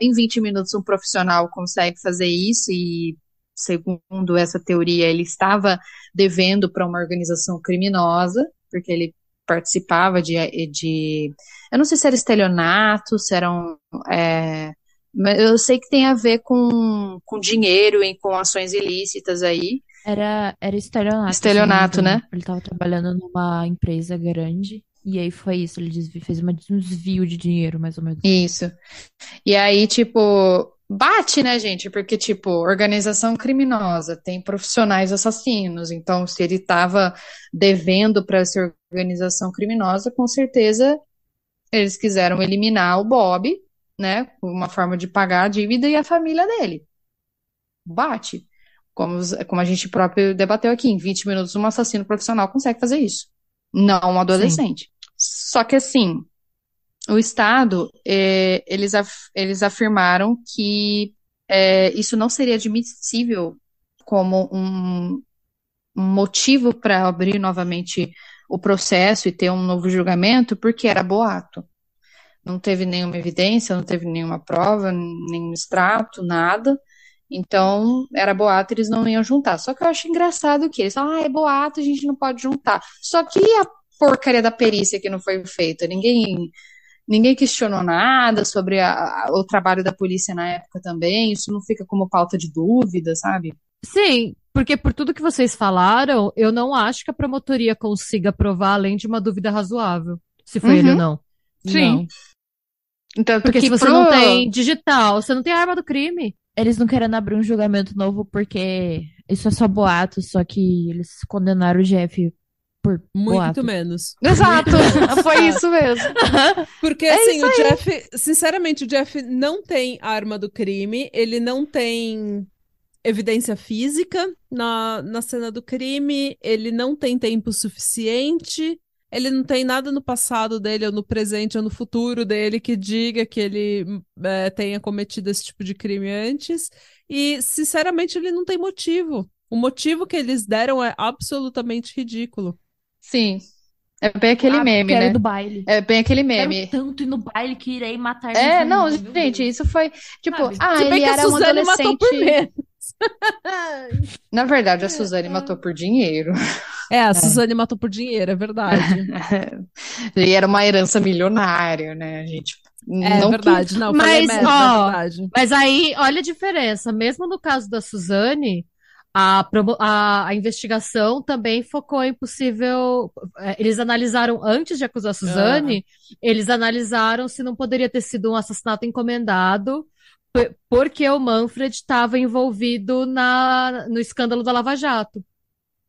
em 20 minutos um profissional consegue fazer isso e, segundo essa teoria, ele estava devendo para uma organização criminosa, porque ele participava de, de eu não sei se era estelionato, se eram é, eu sei que tem a ver com, com dinheiro e com ações ilícitas aí. Era, era estelionato. Estelionato, né? Ele estava trabalhando numa empresa grande. E aí foi isso, ele desvio, fez uma, um desvio de dinheiro, mais ou menos. Isso. E aí, tipo, bate, né, gente? Porque, tipo, organização criminosa, tem profissionais assassinos. Então, se ele estava devendo para essa organização criminosa, com certeza eles quiseram eliminar o Bob, né? Uma forma de pagar a dívida e a família dele. Bate. Como, como a gente próprio debateu aqui, em 20 minutos um assassino profissional consegue fazer isso. Não um adolescente. Sim. Só que assim, o Estado, é, eles, af, eles afirmaram que é, isso não seria admissível como um, um motivo para abrir novamente o processo e ter um novo julgamento, porque era boato. não teve nenhuma evidência, não teve nenhuma prova, nenhum extrato, nada. Então, era boato, eles não iam juntar. Só que eu acho engraçado que eles falam, ah, é boato, a gente não pode juntar. Só que a porcaria da perícia que não foi feita? Ninguém, ninguém questionou nada sobre a, a, o trabalho da polícia na época também. Isso não fica como pauta de dúvida, sabe? Sim, porque por tudo que vocês falaram, eu não acho que a promotoria consiga provar além de uma dúvida razoável, se foi uhum. ele ou não. Sim. Não. Então, porque se você pro... não tem digital, você não tem arma do crime. Eles não querem abrir um julgamento novo porque isso é só boato, só que eles condenaram o Jeff por muito boato. menos. Exato, foi isso mesmo. Porque é assim, o Jeff, sinceramente, o Jeff não tem arma do crime, ele não tem evidência física na, na cena do crime, ele não tem tempo suficiente ele não tem nada no passado dele, ou no presente, ou no futuro dele que diga que ele é, tenha cometido esse tipo de crime antes. E, sinceramente, ele não tem motivo. O motivo que eles deram é absolutamente ridículo. Sim. É bem aquele ah, meme, né? do baile. É bem aquele meme. Quero tanto ir no baile que irei matar É, não, gente, isso foi, tipo, Sabe? ah, Se ele era um adolescente... matou por menos. Na verdade, a Suzane matou por dinheiro. É, a é. Suzane matou por dinheiro, é verdade. e era uma herança milionária, né, gente? É não verdade, que... não, mas, merda, é ó, é verdade. Mas aí, olha a diferença. Mesmo no caso da Suzane, a, a, a, investigação também focou em possível. É, eles analisaram, antes de acusar a Suzane, uhum. eles analisaram se não poderia ter sido um assassinato encomendado porque o Manfred estava envolvido na, no escândalo da Lava Jato.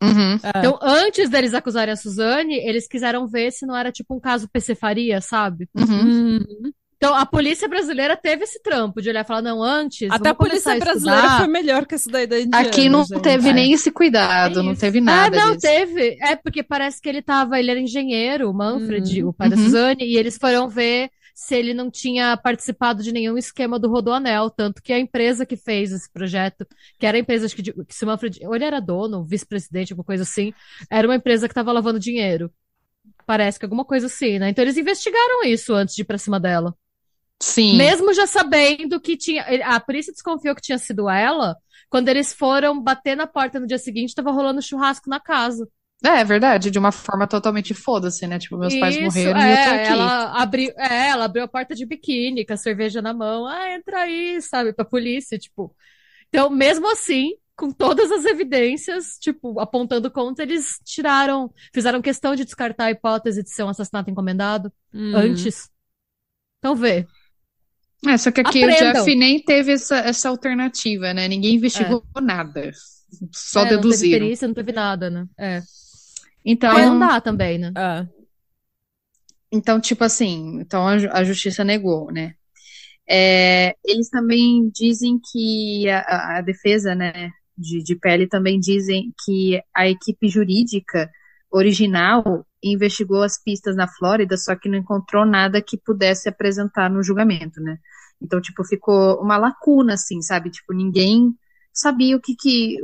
Uhum. É. Então, antes deles acusarem a Suzane, eles quiseram ver se não era tipo um caso PC Faria, sabe? Uhum. Uhum. Então, a polícia brasileira teve esse trampo de olhar e falar, não, antes. Até a polícia a brasileira foi melhor que essa daí da Indiana, Aqui não gente. teve é. nem esse cuidado, é não teve nada. Ah, não, disso. teve. É, porque parece que ele tava, ele era engenheiro, o Manfred, uhum. o pai da uhum. Suzane, e eles foram ver se ele não tinha participado de nenhum esquema do Rodoanel, tanto que a empresa que fez esse projeto, que era a empresa que, que se Manfred, ou ele era dono, vice-presidente, alguma coisa assim, era uma empresa que estava lavando dinheiro. Parece que alguma coisa assim, né? Então eles investigaram isso antes de ir pra cima dela. Sim. Mesmo já sabendo que tinha. A polícia desconfiou que tinha sido ela. Quando eles foram bater na porta no dia seguinte, estava rolando churrasco na casa. É, é verdade, de uma forma totalmente foda-se, né? Tipo, meus Isso, pais morreram é, e eu tô aqui. Ela abriu, é, ela abriu a porta de biquíni com a cerveja na mão. Ah, entra aí, sabe, pra polícia, tipo. Então, mesmo assim, com todas as evidências, tipo, apontando contra, eles tiraram, fizeram questão de descartar a hipótese de ser um assassinato encomendado uhum. antes. Então, vê. É, só que aqui Aprendam. o Jeff nem teve essa, essa alternativa, né? Ninguém investigou é. nada. Só é, deduziram. Não teve perícia, não teve nada, né? É. Então. Mas não dá também, né? É. Então, tipo assim, então a, a justiça negou, né? É, eles também dizem que a, a defesa, né, de, de pele também dizem que a equipe jurídica original investigou as pistas na Flórida, só que não encontrou nada que pudesse apresentar no julgamento, né? Então, tipo, ficou uma lacuna, assim, sabe? Tipo, ninguém sabia o que, que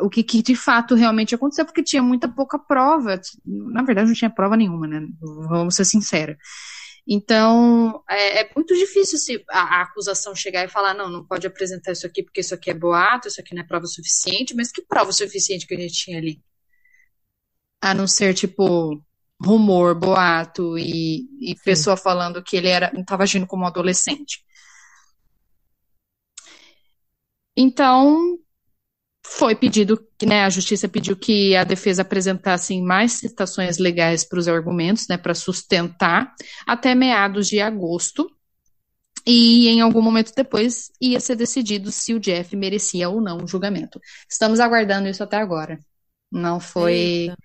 o que, que, de fato realmente aconteceu, porque tinha muita pouca prova. Na verdade, não tinha prova nenhuma, né? Vamos ser sinceros. Então, é, é, muito difícil se a, a, acusação chegar e falar, não, não pode apresentar isso aqui porque isso aqui é boato, isso aqui não é prova suficiente, mas que prova suficiente que a gente tinha ali? A não ser, tipo, rumor, boato e, e pessoa falando que ele era estava agindo como um adolescente. Então, foi pedido, né, a justiça pediu que a defesa apresentasse mais citações legais para os argumentos, né, para sustentar, até meados de agosto. E em algum momento depois ia ser decidido se o Jeff merecia ou não o julgamento. Estamos aguardando isso até agora. Não foi Eita.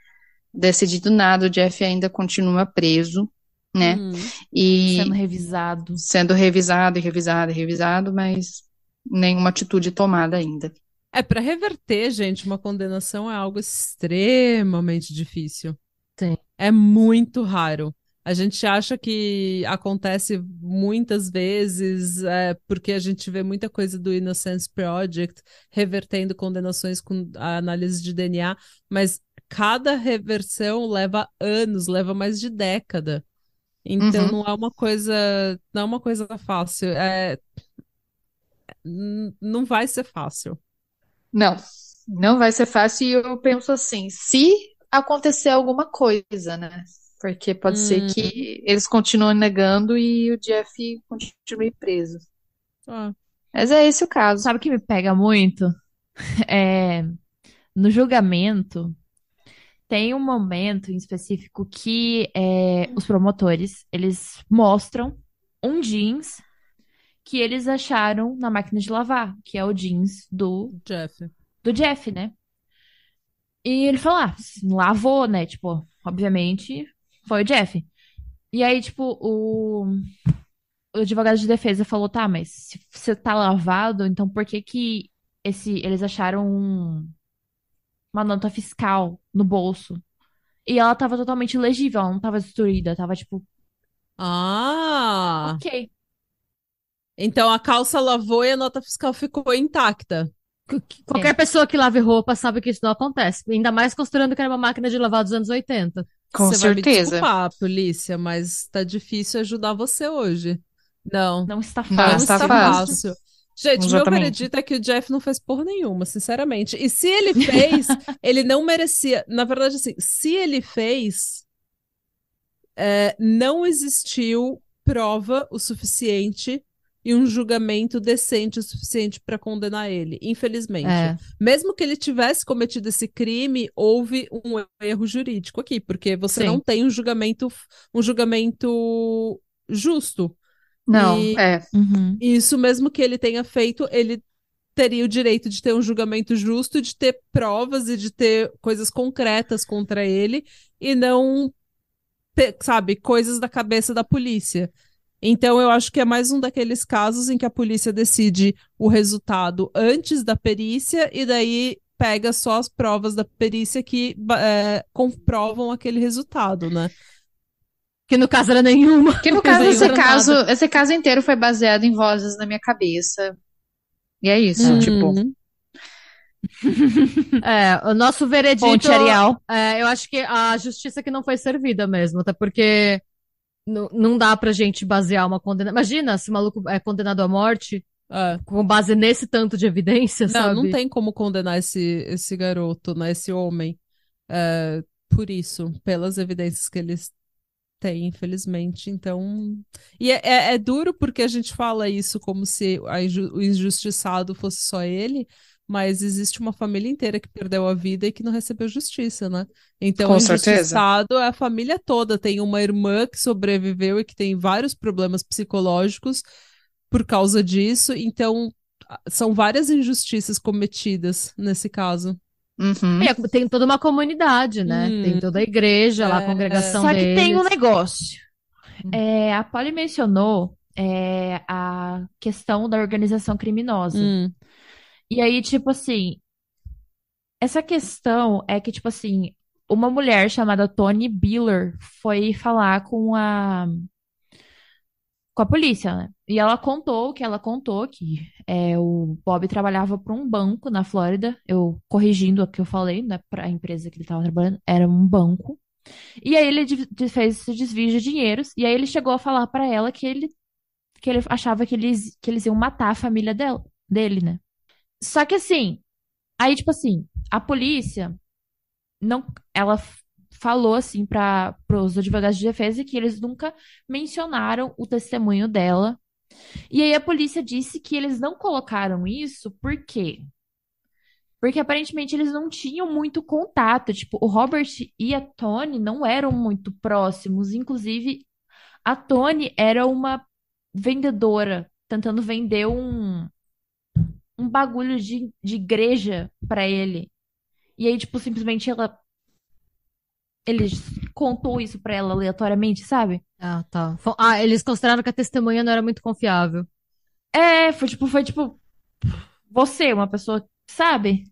decidido nada, o Jeff ainda continua preso, né? Uhum. E sendo revisado. Sendo revisado e revisado e revisado, mas nenhuma atitude tomada ainda. É, para reverter, gente, uma condenação é algo extremamente difícil. Sim. É muito raro. A gente acha que acontece muitas vezes, é, porque a gente vê muita coisa do Innocence Project revertendo condenações com a análise de DNA, mas cada reversão leva anos, leva mais de década. Então Uhum. não é uma coisa, não é uma coisa fácil. É, não vai ser fácil. Não, não vai ser fácil. E eu penso assim, se acontecer alguma coisa, né? Porque pode ser Hum. que eles continuem negando e o Jeff continue preso. Ah, Mas é esse o caso. Sabe o que me pega muito? É, no julgamento, tem um momento em específico que é, os promotores, eles mostram um jeans que eles acharam na máquina de lavar, que é o jeans do, Jeff. do Jeff, né? E ele falou, ah, lavou, né? Tipo, obviamente, foi o Jeff. E aí, tipo, o, o advogado de defesa falou, tá, mas se você tá lavado, então por que que esse, eles acharam um- uma nota fiscal no bolso? E ela tava totalmente legível, ela não tava destruída, tava tipo, Ah, ok. Então a calça lavou e a nota fiscal ficou intacta. Qualquer pessoa que lave roupa sabe que isso não acontece. Ainda mais considerando que era uma máquina de lavar dos anos 80. Com Você vai me certeza. desculpar, polícia, mas tá difícil ajudar você hoje. Não, Não está Não não fácil. está está fácil. fácil. Gente, meu Exatamente. veredito é que o Jeff não fez porra nenhuma, sinceramente. E se ele fez, ele não merecia. Na verdade, assim, se ele fez, é, não existiu prova o suficiente e um julgamento decente o suficiente para condenar ele, infelizmente. É. Mesmo que ele tivesse cometido esse crime, houve um erro jurídico aqui, porque você Sim. não tem um julgamento, um julgamento justo. Não, E- é. Uhum. Isso mesmo que ele tenha feito, ele teria o direito de ter um julgamento justo, de ter provas e de ter coisas concretas contra ele e não, sabe, coisas da cabeça da polícia. Então, eu acho que é mais um daqueles casos em que a polícia decide o resultado antes da perícia e daí pega só as provas da perícia que é, comprovam aquele resultado, né? Que no caso era nenhuma. Que no caso, esse nada. caso, esse caso inteiro foi baseado em vozes na minha cabeça. E é isso, tipo. Uhum. É, o nosso veredito. Ponte Arial. É, eu acho que a justiça que não foi servida mesmo, até porque não, não dá pra gente basear uma condena. Imagina se o maluco é condenado à morte É. com base nesse tanto de evidência, Não, sabe? não tem como condenar esse, esse garoto, né? Esse homem, é, por isso, pelas evidências que eles têm, infelizmente. Então. E é, é, é duro porque a gente fala isso como se a o injustiçado fosse só ele, mas existe uma família inteira que perdeu a vida e que não recebeu justiça, né? Então, Com o certeza. injustiçado é a família toda. Tem uma irmã que sobreviveu e que tem vários problemas psicológicos por causa disso. Então, são várias injustiças cometidas nesse caso. Uhum. É, tem toda uma comunidade, né? Hum. Tem toda a igreja lá, a É, congregação Só que tem um deles. negócio. Hum. É, a Polly mencionou é, a questão da organização criminosa. Hum, E aí, tipo assim, essa questão é que, tipo assim, uma mulher chamada Tony Biller foi falar com a com a polícia, né? E ela contou que ela contou que é, o Bob trabalhava para um banco na Flórida. Eu corrigindo o que eu falei, né? Para a empresa que ele estava trabalhando, era um banco. E aí ele fez esse desvio de dinheiros. E aí ele chegou a falar para ela que ele que ele achava que eles que eles iam matar a família dela, dele, né? Só que assim, aí tipo assim, a polícia não, ela falou assim para os advogados de defesa que eles nunca mencionaram o testemunho dela. E aí a polícia disse que eles não colocaram isso por quê? Porque aparentemente eles não tinham muito contato, tipo, o Robert e a Tony não eram muito próximos, inclusive a Tony era uma vendedora tentando vender um um bagulho de, de igreja pra ele. E aí, tipo, simplesmente ela. Ele contou isso pra ela aleatoriamente, sabe? Ah, tá. Ah, eles consideraram que a testemunha não era muito confiável. É, foi tipo, foi tipo. Você, uma pessoa, sabe?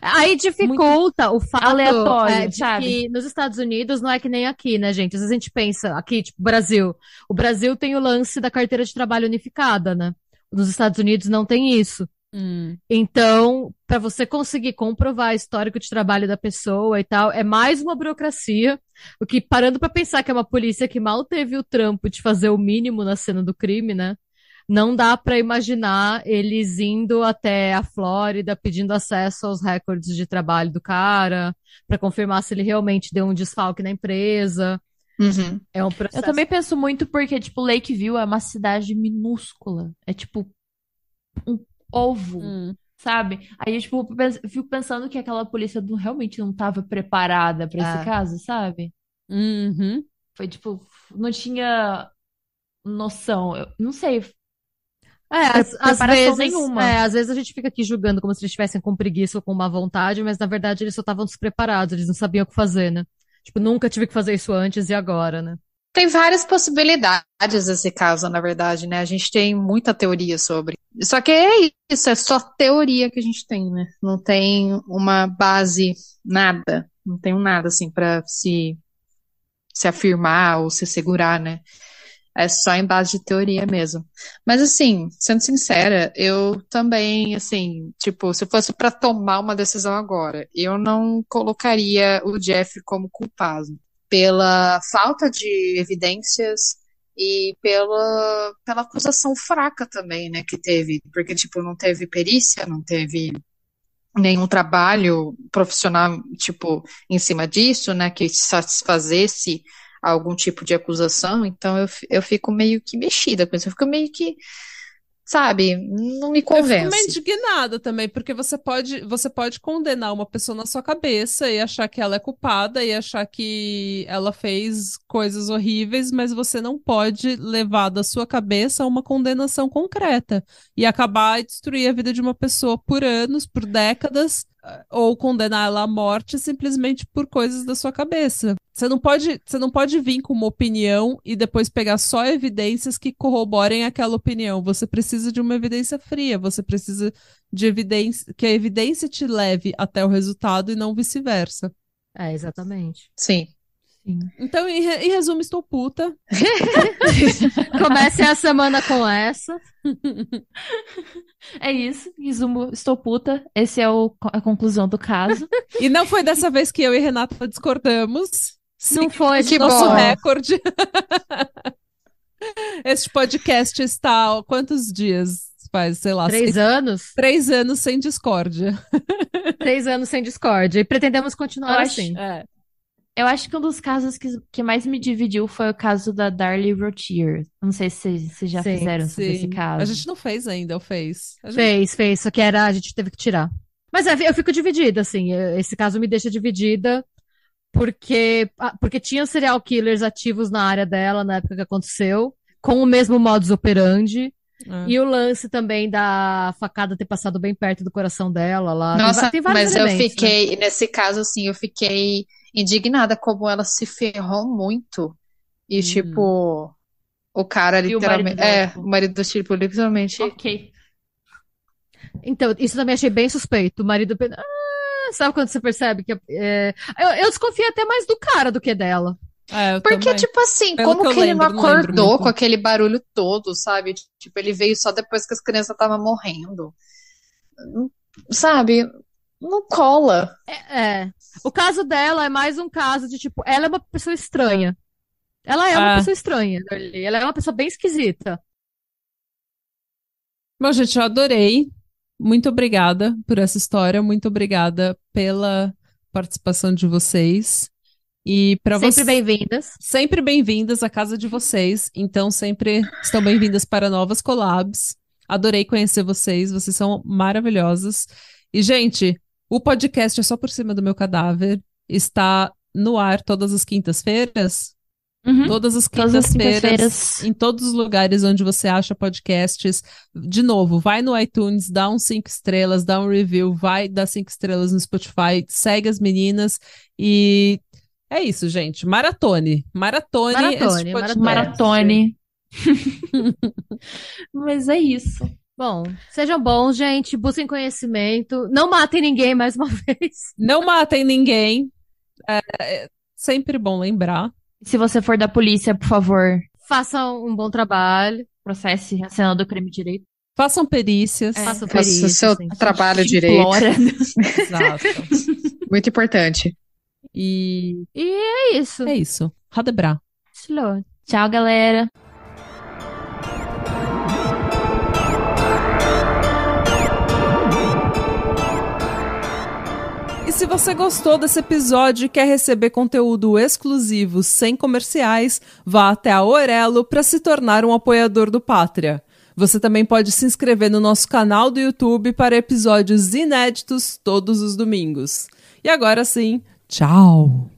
Aí dificulta o fato aleatório, é, de sabe? que nos Estados Unidos não é que nem aqui, né, gente? Às vezes a gente pensa, aqui, tipo, Brasil. O Brasil tem o lance da carteira de trabalho unificada, né? Nos Estados Unidos não tem isso. Hum. Então, para você conseguir comprovar histórico de trabalho da pessoa e tal, é mais uma burocracia. O que, parando para pensar que é uma polícia que mal teve o trampo de fazer o mínimo na cena do crime, né? Não dá para imaginar eles indo até a Flórida pedindo acesso aos recordes de trabalho do cara, para confirmar se ele realmente deu um desfalque na empresa. Uhum. É um processo. Eu também penso muito porque, tipo, Lakeview é uma cidade minúscula. É tipo um ovo, Hum. sabe? Aí, tipo, eu eu fico pensando que aquela polícia não- realmente não estava preparada pra esse É. caso, sabe? Uhum. Foi tipo, não tinha noção. Eu não sei. É, às, vezes, nenhuma. é, às vezes a gente fica aqui julgando como se eles estivessem com preguiça ou com má vontade, mas na verdade eles só estavam despreparados, eles não sabiam o que fazer, né? Tipo, nunca tive que fazer isso antes e agora, né? Tem várias possibilidades esse caso, na verdade, né? A gente tem muita teoria sobre. Só que é isso, é só teoria que a gente tem, né? Não tem uma base, nada. Não tem nada assim pra se se afirmar ou se segurar, né? É só em base de teoria mesmo. Mas assim, sendo sincera, eu também, assim, tipo, se fosse pra tomar uma decisão agora, eu não colocaria o Jeff como culpado pela falta de evidências e pela, pela acusação fraca também, né, que teve, porque, tipo, não teve perícia, não teve nenhum trabalho profissional, tipo, em cima disso, né, que satisfazesse algum tipo de acusação, então eu, eu fico meio que mexida com isso, eu fico meio que, sabe, não me Eu fico meio convence. indignada também, porque você pode, você pode condenar uma pessoa na sua cabeça e achar que ela é culpada e achar que ela fez coisas horríveis, mas você não pode levar da sua cabeça uma condenação concreta e acabar e destruir a vida de uma pessoa por anos, por décadas, ou condenar ela à morte simplesmente por coisas da sua cabeça. Você não pode, você não pode vir com uma opinião e depois pegar só evidências que corroborem aquela opinião. Você precisa de uma evidência fria, você precisa de evidência, que a evidência te leve até o resultado e não vice-versa. É, exatamente. Sim. Sim. Então, em, em resumo, estou puta. Comece a semana com essa. É isso. Resumo, estou puta. Esse é o, a conclusão do caso. E não foi dessa vez que eu e Renata discordamos. Não foi, Que nosso bom. recorde. Este podcast está há quantos dias? Faz, sei lá, três seis- anos? três anos sem discórdia. Três anos sem Discord. E pretendemos continuar acho- assim. É. Eu acho que um dos casos que, que mais me dividiu foi o caso da Darlie Routier. Não sei se vocês se já Sim, fizeram sobre esse Sim. caso. A gente não fez ainda, ou fez? Gente- Fez, fez. Só que era, a gente teve que tirar. Mas é, eu fico dividida, assim. eh, Esse caso me deixa dividida porque, ah, porque tinha serial killers ativos na área dela na época que aconteceu, com o mesmo modus operandi. É. E o lance também da facada ter passado bem perto do coração dela lá. Tem Nossa, tem vários mas eu né? fiquei, nesse caso, assim, eu fiquei indignada como ela se ferrou muito. E, Hum. tipo, o cara E o literalmente. dela, É, tipo? o marido do tipo, literalmente. Ok. Então, isso também achei bem suspeito. O marido. Ah, sabe quando você percebe que. é, Eu, eu desconfio até mais do cara do que dela. É, eu Porque, também. tipo assim, Pelo como que que ele não lembro, não acordou com aquele barulho todo, sabe? Tipo, ele veio só depois que as crianças estavam morrendo. Sabe? Não cola. É. O caso dela é mais um caso de, tipo, ela é uma pessoa estranha. Ela é uma Ah. pessoa estranha, Darlie. Ela é uma pessoa bem esquisita. Bom, gente, eu adorei. Muito obrigada por essa história. Muito obrigada pela participação de vocês. E para Sempre vocês. bem-vindas. Sempre bem-vindas à casa de vocês. Então, sempre estão bem-vindas para novas collabs. Adorei conhecer vocês. Vocês são maravilhosas. E, gente, o podcast é só por cima do meu cadáver. Está no ar todas as quintas-feiras. Uhum. Todas as quintas-feiras. quintas-feiras. Em todos os lugares onde você acha podcasts. De novo, vai no iTunes, dá uns cinco estrelas, dá um review, vai dar cinco estrelas no Spotify, segue as meninas e é isso, gente. Maratone. Maratone. Maratone. Maratone. Mas é isso. Bom, sejam bons, gente. Busquem conhecimento. Não matem ninguém mais uma vez. Não matem ninguém. É, é sempre bom lembrar. Se você for da polícia, por favor, Façam um bom trabalho. processe a cena do crime direito. Façam perícias. É. Faça o Faça o seu trabalho direito. Exato. Muito importante. E E é isso. é isso. Radebra. Tchau, galera. E se você gostou desse episódio e quer receber conteúdo exclusivo sem comerciais, vá até a Orelo para se tornar um apoiador do Pátria. Você também pode se inscrever no nosso canal do YouTube para episódios inéditos todos os domingos. E agora sim, tchau!